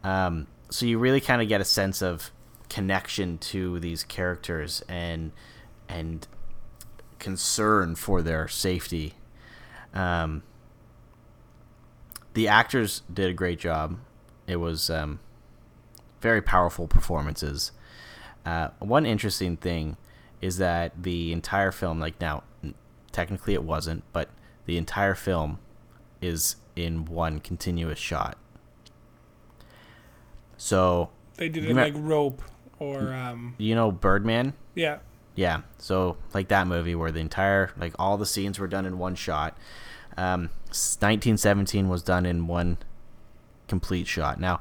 Um, so you really kind of get a sense of connection to these characters and and concern for their safety. Um, the actors did a great job. It was um, very powerful performances. Uh, one interesting thing is that the entire film, like now, technically it wasn't, but the entire film is in one continuous shot. So They did it like Rope or um, you know Birdman. yeah. Yeah, so like that movie where the entire like all the scenes were done in one shot. Um, 1917 was done in one complete shot. Now,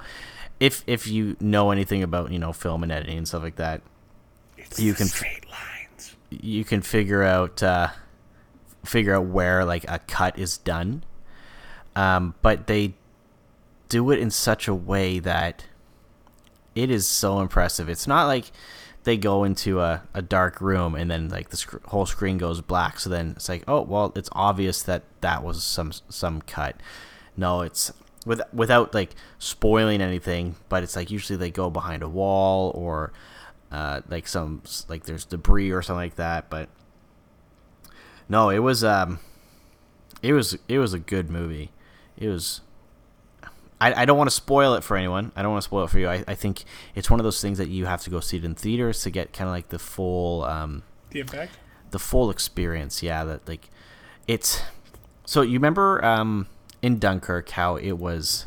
if if you know anything about you know film and editing and stuff like that, It's You can- straight lines. you can figure out uh, figure out where like a cut is done. Um, but they do it in such a way that it is so impressive. It's not like they go into a, a dark room and then like the sc- whole screen goes black. So then it's like, oh well, it's obvious that that was some some cut. No, it's with without like spoiling anything, but it's like usually they go behind a wall or uh, like some like there's debris or something like that. But no, it was um, it was it was a good movie. It was. I, I don't want to spoil it for anyone. I don't want to spoil it for you. I, I think it's one of those things that you have to go see it in theaters to get kind of like the full um, The effect. the full experience. Yeah, that like it's. So you remember um, in Dunkirk how it was,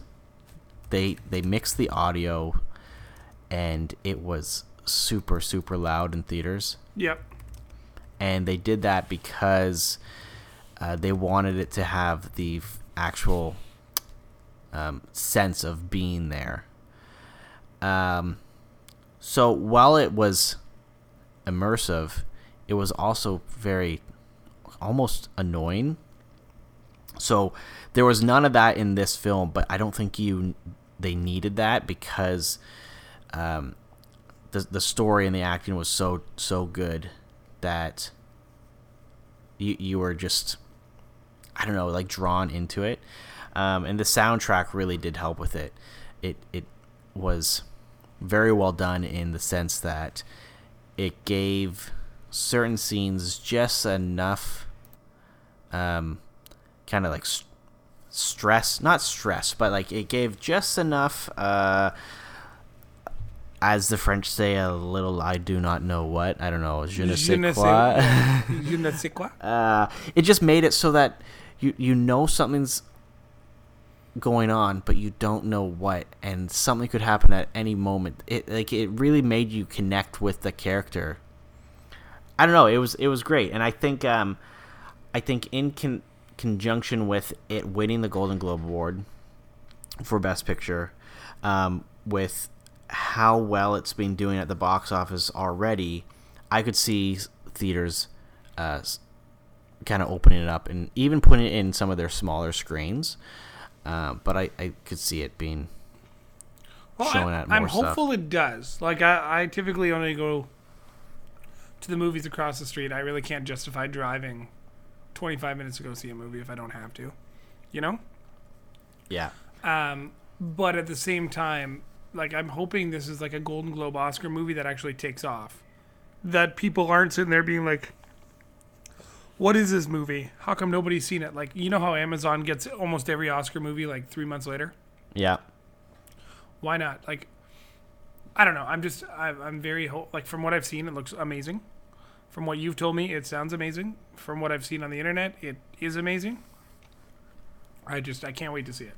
they they mixed the audio, and it was super super loud in theaters, Yep. and they did that because uh, they wanted it to have the actual um, sense of being there. Um, so while it was immersive, it was also very almost annoying. So there was none of that in this film, but I don't think you they needed that because um, the the story and the acting was so so good that you you were just I don't know like drawn into it, um, and the soundtrack really did help with it. It it was very well done in the sense that it gave certain scenes just enough um, kind of like st- stress not stress but like it gave just enough uh, as the french say a little i do not know what i don't know je ne sais quoi Je ne sais quoi. uh, it just made it so that you you know something's going on, but you don't know what, and something could happen at any moment. It like it really made you connect with the character. I don't know. It was it was great, and I think um, I think in con- conjunction with it winning the Golden Globe Award for Best Picture, um, with how well it's been doing at the box office already, I could see theaters uh, kind of opening it up and even putting it in some of their smaller screens. Uh, but I, I could see it being Well, showing I, at more I'm stuff. hopeful it does. Like I, I typically only go to the movies across the street. I really can't justify driving 25 minutes to go see a movie if I don't have to. You know? yeah. Um, but at the same time, like I'm hoping this is like a Golden Globe Oscar movie that actually takes off. That people aren't sitting there being like, "What is this movie? How come nobody's seen it?" Like you know how Amazon gets almost every Oscar movie like three months later. Yeah. Why not? Like, I don't know. I'm just I, I'm very ho- like from what I've seen, it looks amazing. From what you've told me, it sounds amazing. From what I've seen on the internet, it is amazing. I just I can't wait to see it.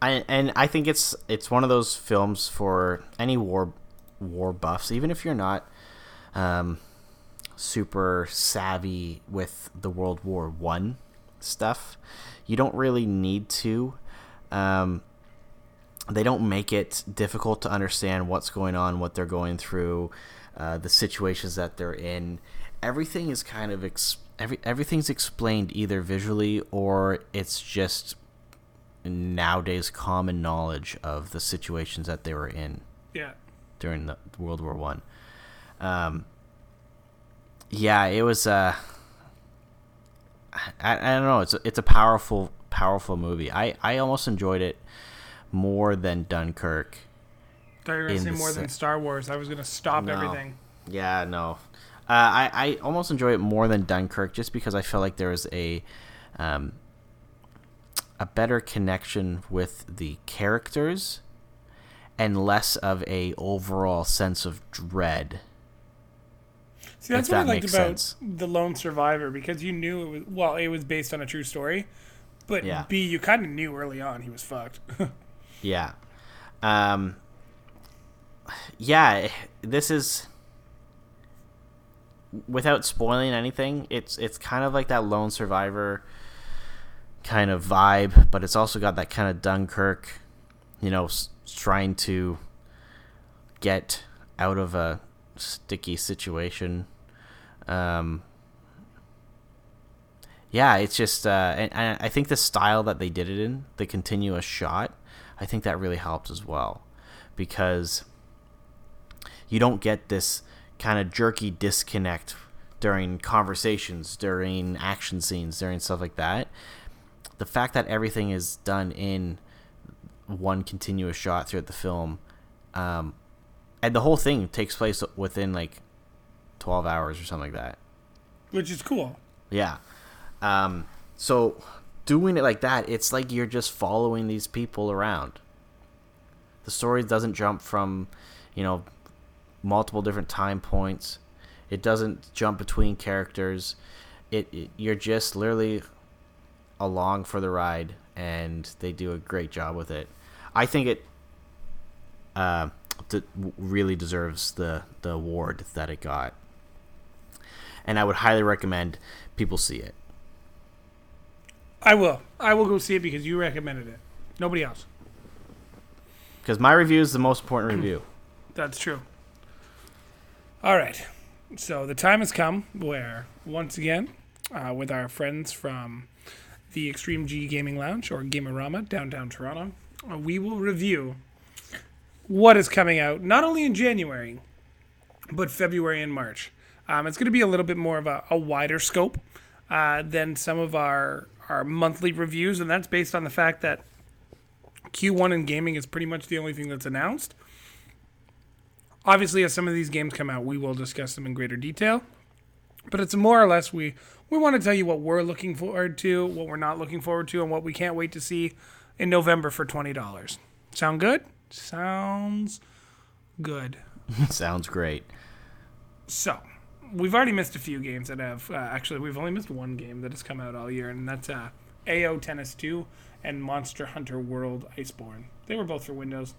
I, and I think it's it's one of those films for any war war buffs, even if you're not um, super savvy with the World War One stuff. You don't really need to. Um, they don't make it difficult to understand what's going on, what they're going through, uh, the situations that they're in. Everything is kind of ex- every everything's explained either visually or it's just nowadays common knowledge of the situations that they were in Yeah. during the World War One. Um, yeah, it was. Uh, I, I don't know. It's a, it's a powerful powerful movie. I, I almost enjoyed it more than Dunkirk. thought you were gonna say the more than Star Wars. I was gonna stop No. everything. Yeah, no. Uh, I I almost enjoy it more than Dunkirk just because I felt like there was a um, a better connection with the characters and less of a overall sense of dread. See, that's what I liked about sense. the Lone Survivor because you knew it was well, it was based on a true story, but Yeah. B, you kind of knew early on he was fucked. Yeah. Um yeah, this is without spoiling anything, it's it's kind of like that lone survivor kind of vibe, but it's also got that kind of Dunkirk, you know, s- trying to get out of a sticky situation. Um yeah, it's just, uh, and, and I think the style that they did it in, the continuous shot, I think that really helped as well, because you don't get this kind of jerky disconnect during conversations, during action scenes, during stuff like that. The fact that everything is done in one continuous shot throughout the film, um, and the whole thing takes place within like twelve hours or something like that. Which is cool. Yeah. Um, so doing it like that, it's like you're just following these people around. The story doesn't jump from, you know, multiple different time points. It doesn't jump between characters. It, it you're just literally along for the ride, and they do a great job with it. I think it uh, really deserves the the award that it got, and I would highly recommend people see it. I will. I will go see it because you recommended it. Nobody else. because my review is the most important review. That's true. All right. So the time has come where, once again, uh, with our friends from the Extreme G Gaming Lounge or Gamerama downtown Toronto, uh, we will review what is coming out not only in January, but February and March. Um, it's going to be a little bit more of a, a wider scope uh, than some of our our monthly reviews, and that's based on the fact that Q1 in gaming is pretty much the only thing that's announced. Obviously, as some of these games come out, we will discuss them in greater detail. But it's more or less we we want to tell you what we're looking forward to, what we're not looking forward to, and what we can't wait to see in November for twenty dollars. Sound good? Sounds good. Sounds great. So, we've already missed a few games that have. Uh, actually, we've only missed one game that has come out all year, and that's uh, AO Tennis 2 and Monster Hunter World Iceborne. They were both for Windows.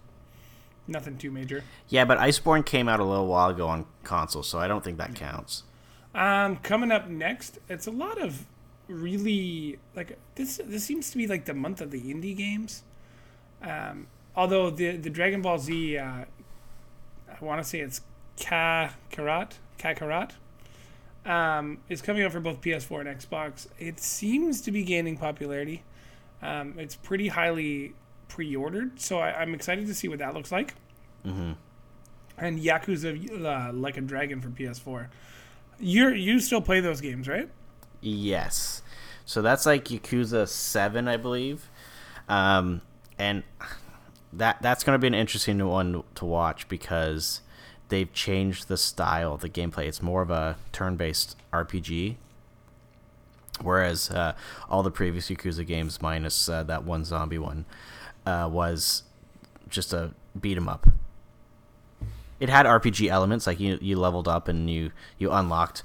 Nothing too major. Yeah, but Iceborne came out a little while ago on console, so I don't think that counts. Um, coming up next, it's a lot of really like this. This seems to be like the month of the indie games. Um, although the the Dragon Ball Z, uh, I want to say it's Ka Karat Kakarot, um, is coming out for both PS4 and Xbox. It seems to be gaining popularity. Um, it's pretty highly pre-ordered, so I, I'm excited to see what that looks like. hmm And Yakuza uh, Like a Dragon for PS4. You you still play those games, right? Yes. So that's like Yakuza 7, I believe. Um, and that that's going to be an interesting one to watch because they've changed the style the gameplay. It's more of a turn-based RPG. Whereas uh, all the previous Yakuza games, minus uh, that one zombie one, uh, was just a beat 'em up. It had RPG elements, like you you leveled up and you you unlocked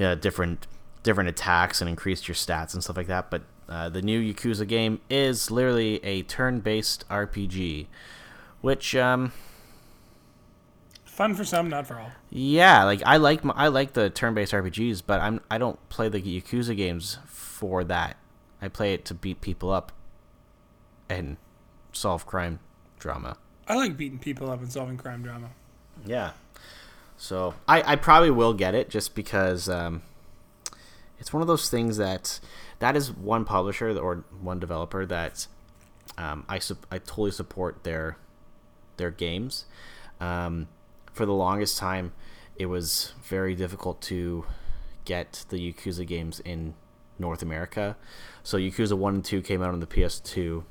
uh, different different attacks and increased your stats and stuff like that. But uh, the new Yakuza game is literally a turn-based RPG, which um, Fun for some, not for all. yeah, like I like my, I like the turn-based RPGs, but I'm I don't play the Yakuza games for that. I play it to beat people up and solve crime drama. I like beating people up and solving crime drama. Yeah. So I, I probably will get it just because um, it's one of those things that that is one publisher or one developer that um, I sup- I totally support their their games. Um, for the longest time, it was very difficult to get the Yakuza games in North America. So Yakuza One and Two came out on the PS2.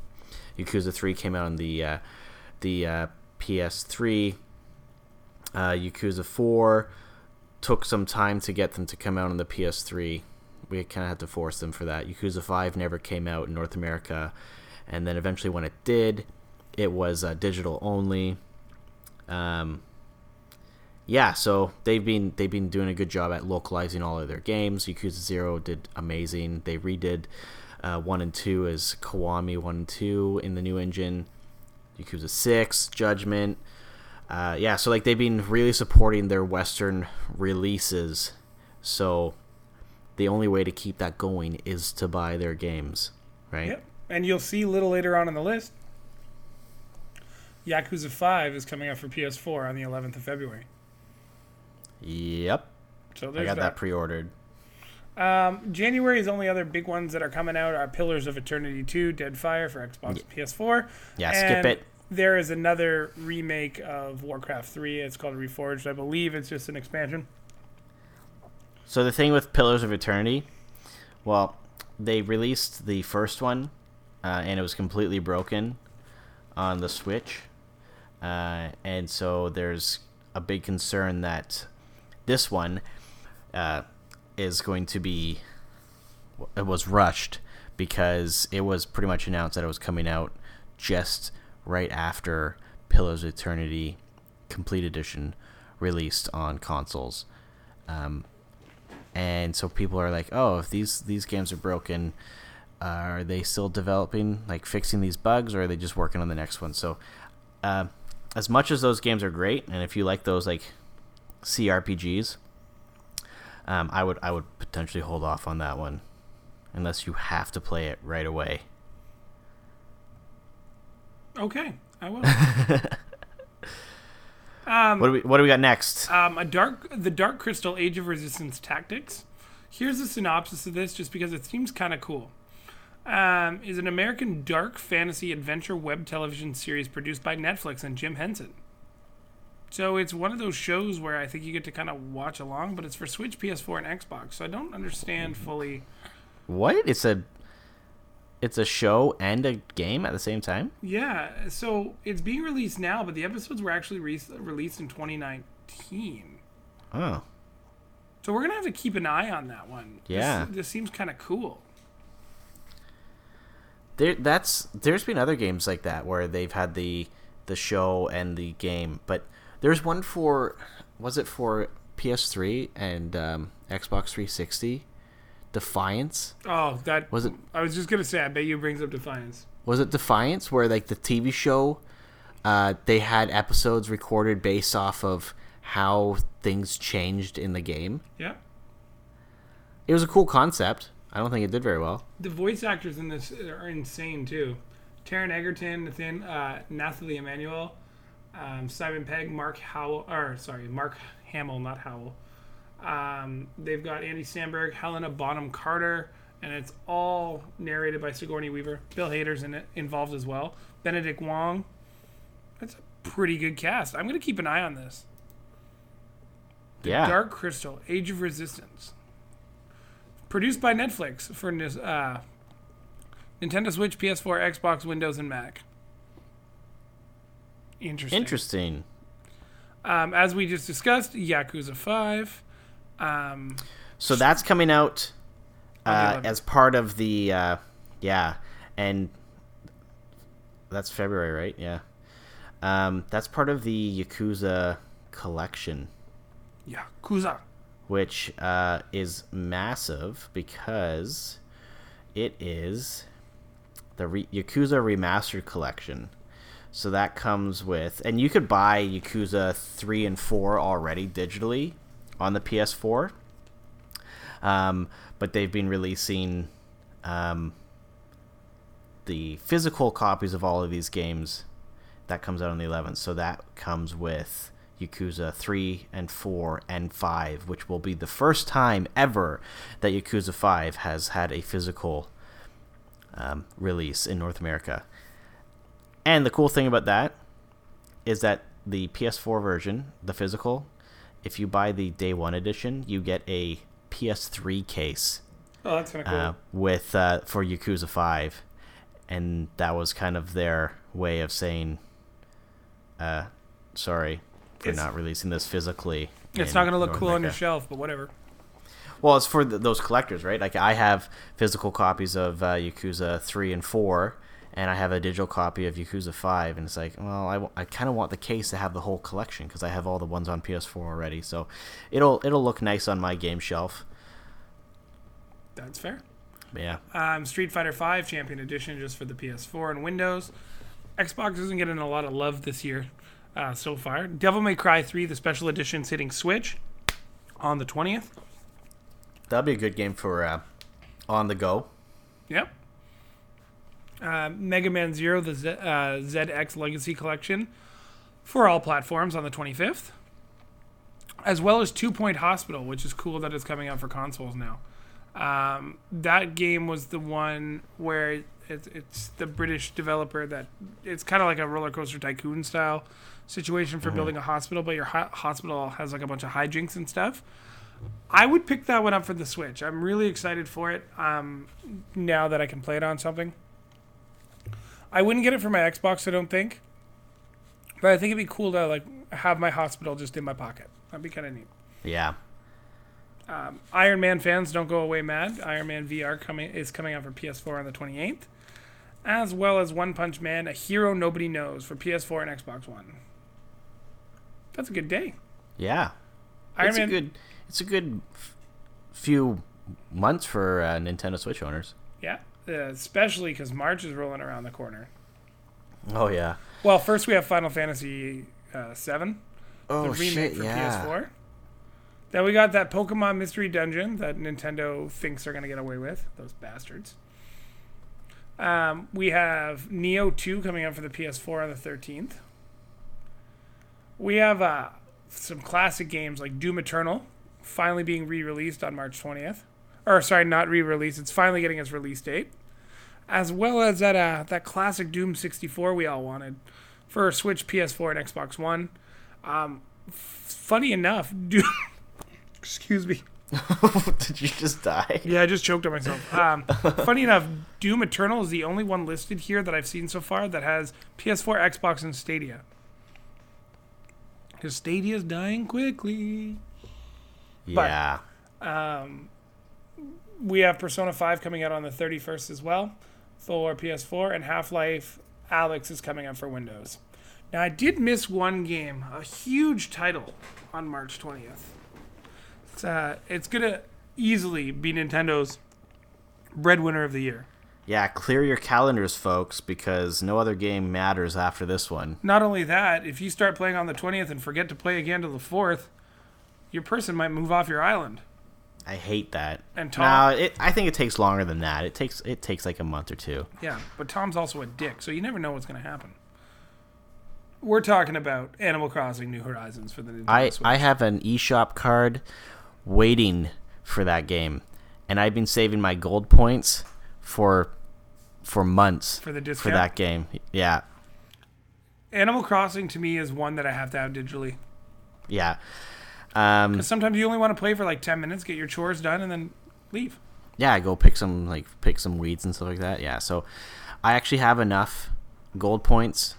Yakuza Three came out on the uh, the uh, PS3. Uh, Yakuza 4 took some time to get them to come out on the PS3. We kind of had to force them for that. Yakuza 5 never came out in North America, and then eventually, when it did, it was uh, digital only. Um, yeah, so they've been they've been doing a good job at localizing all of their games. Yakuza Zero did amazing. They redid uh, one and two as Kiwami one and two in the new engine. Yakuza Six, Judgment. Uh, yeah, so like they've been really supporting their Western releases. So the only way to keep that going is to buy their games, right? Yep. And you'll see a little later on in the list, Yakuza 5 is coming out for PS4 on the 11th of February. Yep. So I got that. that pre-ordered. Um, January's only other big ones that are coming out are Pillars of Eternity 2, Deadfire for Xbox and PS4. Yeah, skip it. There is another remake of Warcraft 3. It's called Reforged. I believe it's just an expansion. So the thing with Pillars of Eternity, well, they released the first one, uh, and it was completely broken on the Switch, uh, and so there's a big concern that this one uh, is going to be it was rushed because it was pretty much announced that it was coming out just right after Pillars of Eternity Complete Edition released on consoles. Um, and so people are like, "Oh, if these these games are broken, are they still developing, like fixing these bugs, or are they just working on the next one?" So, uh, as much as those games are great, and if you like those like CRPGs, um, I would I would potentially hold off on that one, unless you have to play it right away. Okay, I will. Um, what do we What do we got next? um, a dark, the Dark Crystal Age of Resistance Tactics. Here's a synopsis of this, just because it seems kind of cool. Um, is an American dark fantasy adventure web television series produced by Netflix and Jim Henson. So it's one of those shows where I think you get to kind of watch along, but it's for Switch, PS4, and Xbox. So I don't understand mm-hmm. fully. What? It's a It's a show and a game at the same time. Yeah, so it's being released now, but the episodes were actually re- released in 2019. Oh, So we're gonna have to keep an eye on that one. This- Yeah. this, seems kind of cool. there. That's there's been other games like that where they've had the the show and the game, but there's one for was it for PS3 and um, Xbox 360? Defiance Oh, that was it? I was just gonna say. I bet you brings up Defiance. was it Defiance where like the TV show uh, they had episodes recorded based off of how things changed in the game. Yeah. It was a cool concept. I don't think it did very well. The voice actors in this are insane too. Taron Egerton, Nathan, uh, Nathalie Emmanuel, um, Simon Pegg, Mark Howell, or sorry, Mark Hamill, not Howell. Um, they've got Andy Samberg, Helena Bonham Carter, and it's all narrated by Sigourney Weaver. Bill Hader's in it, involved as well. Benedict Wong. That's a pretty good cast. I'm gonna keep an eye on this. Yeah. Dark Crystal: Age of Resistance. Produced by Netflix for uh, Nintendo Switch, PS4, Xbox, Windows, and Mac. Interesting. Interesting. Um, as we just discussed, Yakuza 5. Um, So that's coming out uh, as part of the uh, yeah, and that's February, right? Yeah. Um, that's part of the Yakuza collection, Yakuza. which uh, is massive because it is the Re- Yakuza Remastered Collection. So that comes with, and you could buy Yakuza 3 and 4 already digitally on the PS4. Um, but they've been releasing um, the physical copies of all of these games. That comes out on the 11th. So that comes with Yakuza 3 and 4 and 5, which will be the first time ever that Yakuza 5 has had a physical um, release in North America. And the cool thing about that is that the PS4 version, the physical, if you buy the day one edition, you get a PS3 case Oh, that's kind of cool. uh, with uh, for Yakuza Five, and that was kind of their way of saying, uh, "Sorry for It's- not releasing this physically." it's not going to look North cool on your shelf, but whatever. Well, it's for th those collectors, right? Like I have physical copies of uh, Yakuza three and four, and I have a digital copy of Yakuza five, and it's like, well, I, w- I kind of want the case to have the whole collection because I have all the ones on PS4 already, so it'll it'll look nice on my game shelf. That's fair. Yeah, Um, Street Fighter 5 Champion Edition just for the PS4 and Windows. Xbox isn't getting a lot of love this year uh, so far. Devil May Cry 3, the special edition's hitting Switch on the 20th. that'll be a good game for uh, on the go. Yep. Uh, Mega Man Zero, the Z- uh, ZX Legacy Collection for all platforms on the 25th. As well as Two Point Hospital, which is cool that it's coming out for consoles now. Um, that game was the one where it's, it's the British developer that it's kind of like a roller coaster tycoon style situation for building a hospital, but your ho- hospital has like a bunch of hijinks and stuff. I would pick that one up for the Switch. I'm really excited for it. Um, now that I can play it on something. I wouldn't get it for my Xbox, I don't think. But I think it'd be cool to like have my hospital just in my pocket. That'd be kind of neat. Yeah, Um, Iron Man fans don't go away mad. Iron Man VR coming is coming out for PS4 on the 28th, as well as One Punch Man: A Hero Nobody Knows for PS4 and Xbox One. That's a good day. yeah. Iron it's Man. a good it's a good f- few months for uh, Nintendo Switch owners. yeah, uh, especially because March is rolling around the corner. Oh yeah. Well, first we have Final Fantasy uh, Seven. Oh the remake shit! for Yeah. PS4. Then we got that Pokemon Mystery Dungeon that Nintendo thinks they're going to get away with. Those bastards. Um, we have Nioh 2 coming out for the PS4 on the 13th. We have uh, some classic games like Doom Eternal finally being re-released on March 20th. Or sorry, not re-released. It's finally getting its release date. As well as that uh, that classic Doom 64 we all wanted for Switch, PS4, and Xbox One. Um, f- funny enough, Doom. Excuse me. Did you just die? Yeah, I just choked on myself. Um, funny enough, Doom Eternal is the only one listed here that I've seen so far that has PS4, Xbox, and Stadia. Because Stadia's dying quickly. Yeah. Um, we have Persona 5 coming out on the 31st as well for PS4, and Half Life Alyx is coming out for Windows. Now, I did miss one game, a huge title on March 20th. It's, uh, it's going to easily be Nintendo's breadwinner of the year. Yeah, clear your calendars, folks, because no other game matters after this one. Not only that, if you start playing on the 20th and forget to play again till the 4th, your person might move off your island. I hate that. And Tom, No, it, I think it takes longer than that. It takes it takes like a month or two. yeah, but Tom's also a dick, so you never know what's going to happen. We're talking about Animal Crossing New Horizons for the Nintendo I Switch. I have an eShop card waiting for that game, and I've been saving my gold points for for months for the discount? for that game. Yeah, Animal Crossing to me is one that I have to have digitally. yeah. Um, 'Cause sometimes you only want to play for like 10 minutes, get your chores done, and then leave. yeah, go pick some like pick some weeds and stuff like that. Yeah, so I actually have enough gold points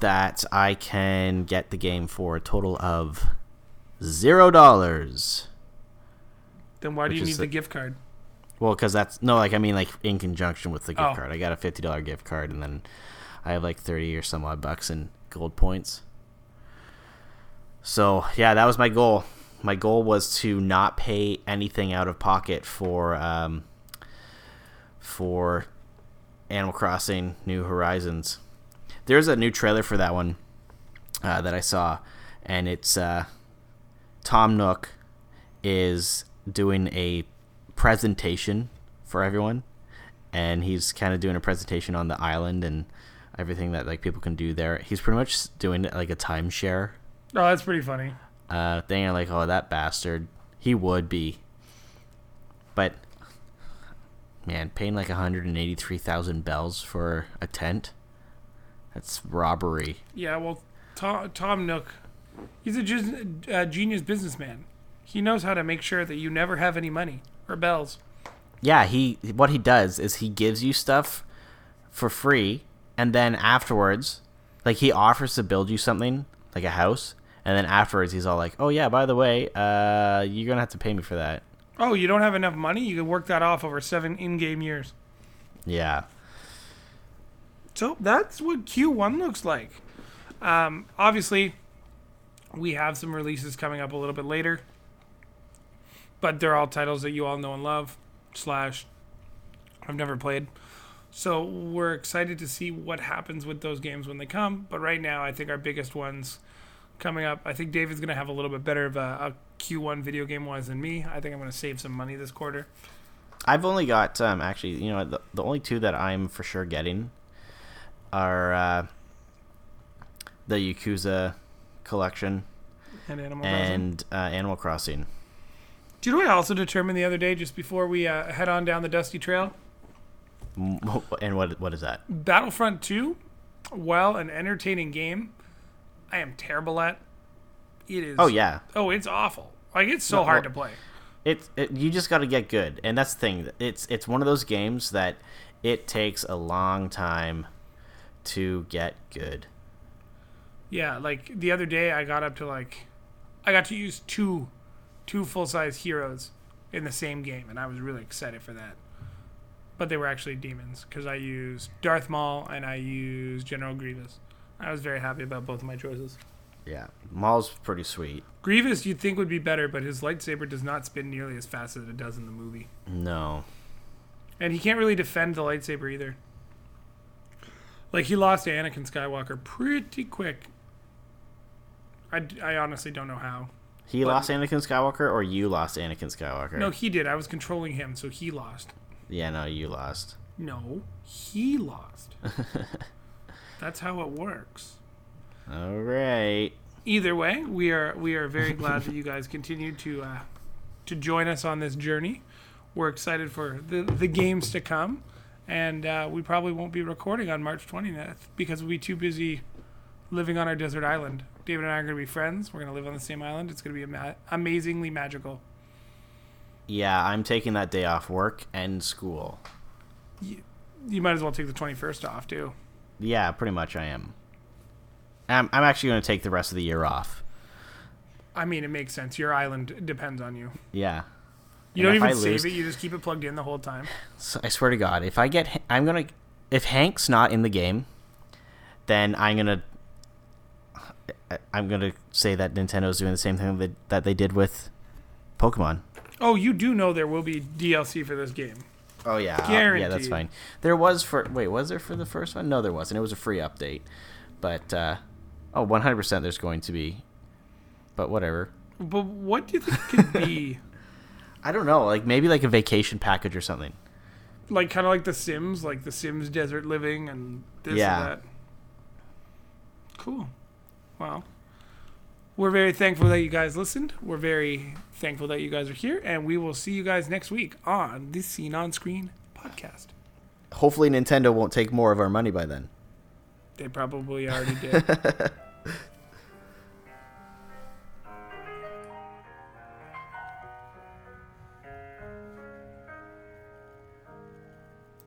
that I can get the game for a total of zero dollars. Then why do Which you is need the the- gift card? Well, because that's no, like I mean, like in conjunction with the gift Oh. card. I got a fifty dollar gift card, and then I have like thirty or some odd bucks in gold points. So yeah, that was my goal. My goal was to not pay anything out of pocket for um, for Animal Crossing New Horizons. There's a new trailer for that one uh, that I saw, and it's uh, Tom Nook is doing a presentation for everyone, and he's kind of doing a presentation on the island and everything that like people can do there. He's pretty much doing like a timeshare Oh, that's pretty funny. uh, thing. And like, oh, that bastard, he would be, but man, paying like 183,000 bells for a tent, that's robbery. Yeah, well, Tom, Tom Nook, he's a uh, genius businessman. He knows how to make sure that you never have any money or bells. Yeah, he what he does is he gives you stuff for free, and then afterwards, like he offers to build you something like a house, and then afterwards he's all like, "Oh yeah, by the way, uh, you're gonna have to pay me for that." Oh, you don't have enough money? You can work that off over seven in-game years. Yeah, So that's what Q1 looks like. Um, obviously, we have some releases coming up a little bit later, but they're all titles that you all know and love. Slash, I've never played, so we're excited to see what happens with those games when they come. But right now, I think our biggest ones coming up. I think David's gonna have a little bit better of a, a Q1 video game wise than me. I think I'm gonna save some money this quarter. I've only got um actually, you know, the, the only two that I'm for sure getting are uh, the Yakuza collection And Animal Crossing. and uh, Animal Crossing. Do you know what I also determined the other day, just before we uh, head on down the dusty trail? M- And what what is that? Battlefront 2, while an entertaining game, I am terrible at. It is. Oh yeah, Oh, it's awful. Like it's so No, hard well- to play. It, it you just got to get good, and that's the thing. It's it's one of those games that it takes a long time to get good. Yeah, like the other day, I got up to like, I got to use two, two full size heroes in the same game, and I was really excited for that. But they were actually demons because I used Darth Maul and I used General Grievous. I was very happy about both of my choices. Yeah, Maul's pretty sweet. Grievous, you'd think would be better, but his lightsaber does not spin nearly as fast as it does in the movie. No, And he can't really defend the lightsaber either. Like, he lost to Anakin Skywalker pretty quick. I, I honestly don't know how. he But- lost Anakin Skywalker, or you lost Anakin Skywalker. No, he did. I was controlling him, so he lost. Yeah, no, you lost. No, he lost. That's how it works. All right. either way, we are we are very glad that you guys continue to uh, to join us on this journey. We're excited for the the games to come, and uh, we probably won't be recording on March 20th because we'll be too busy living on our desert island. David and I are going to be friends. We're going to live on the same island. It's going to be ama- amazingly magical. Yeah, I'm taking that day off work and school. You, you might as well take the 21st off too. Yeah, pretty much I am. I'm, I'm actually going to take the rest of the year off. I mean, it makes sense. Your island depends on you. Yeah. You And don't even I save lose- it. You just keep it plugged in the whole time. So I swear to God, if I get, I'm gonna, if Hank's not in the game, then I'm gonna, I'm gonna say that Nintendo's doing the same thing that that they did with Pokemon. Oh, you do know there will be DLC for this game. Oh yeah, uh, yeah, that's fine. There was for wait, was there for the first one? No, there wasn't. It was a free update, but uh, oh, 100 percent there's going to be, but whatever. But what do you think it could be? I don't know, like maybe like a vacation package or something. like kind of like The Sims, like The Sims Desert Living and this Yeah. and that. Cool. Well, we're very thankful that you guys listened. We're very thankful that you guys are here, and we will see you guys next week on the Scene on Screen podcast. Hopefully, Nintendo won't take more of our money by then. They probably already did.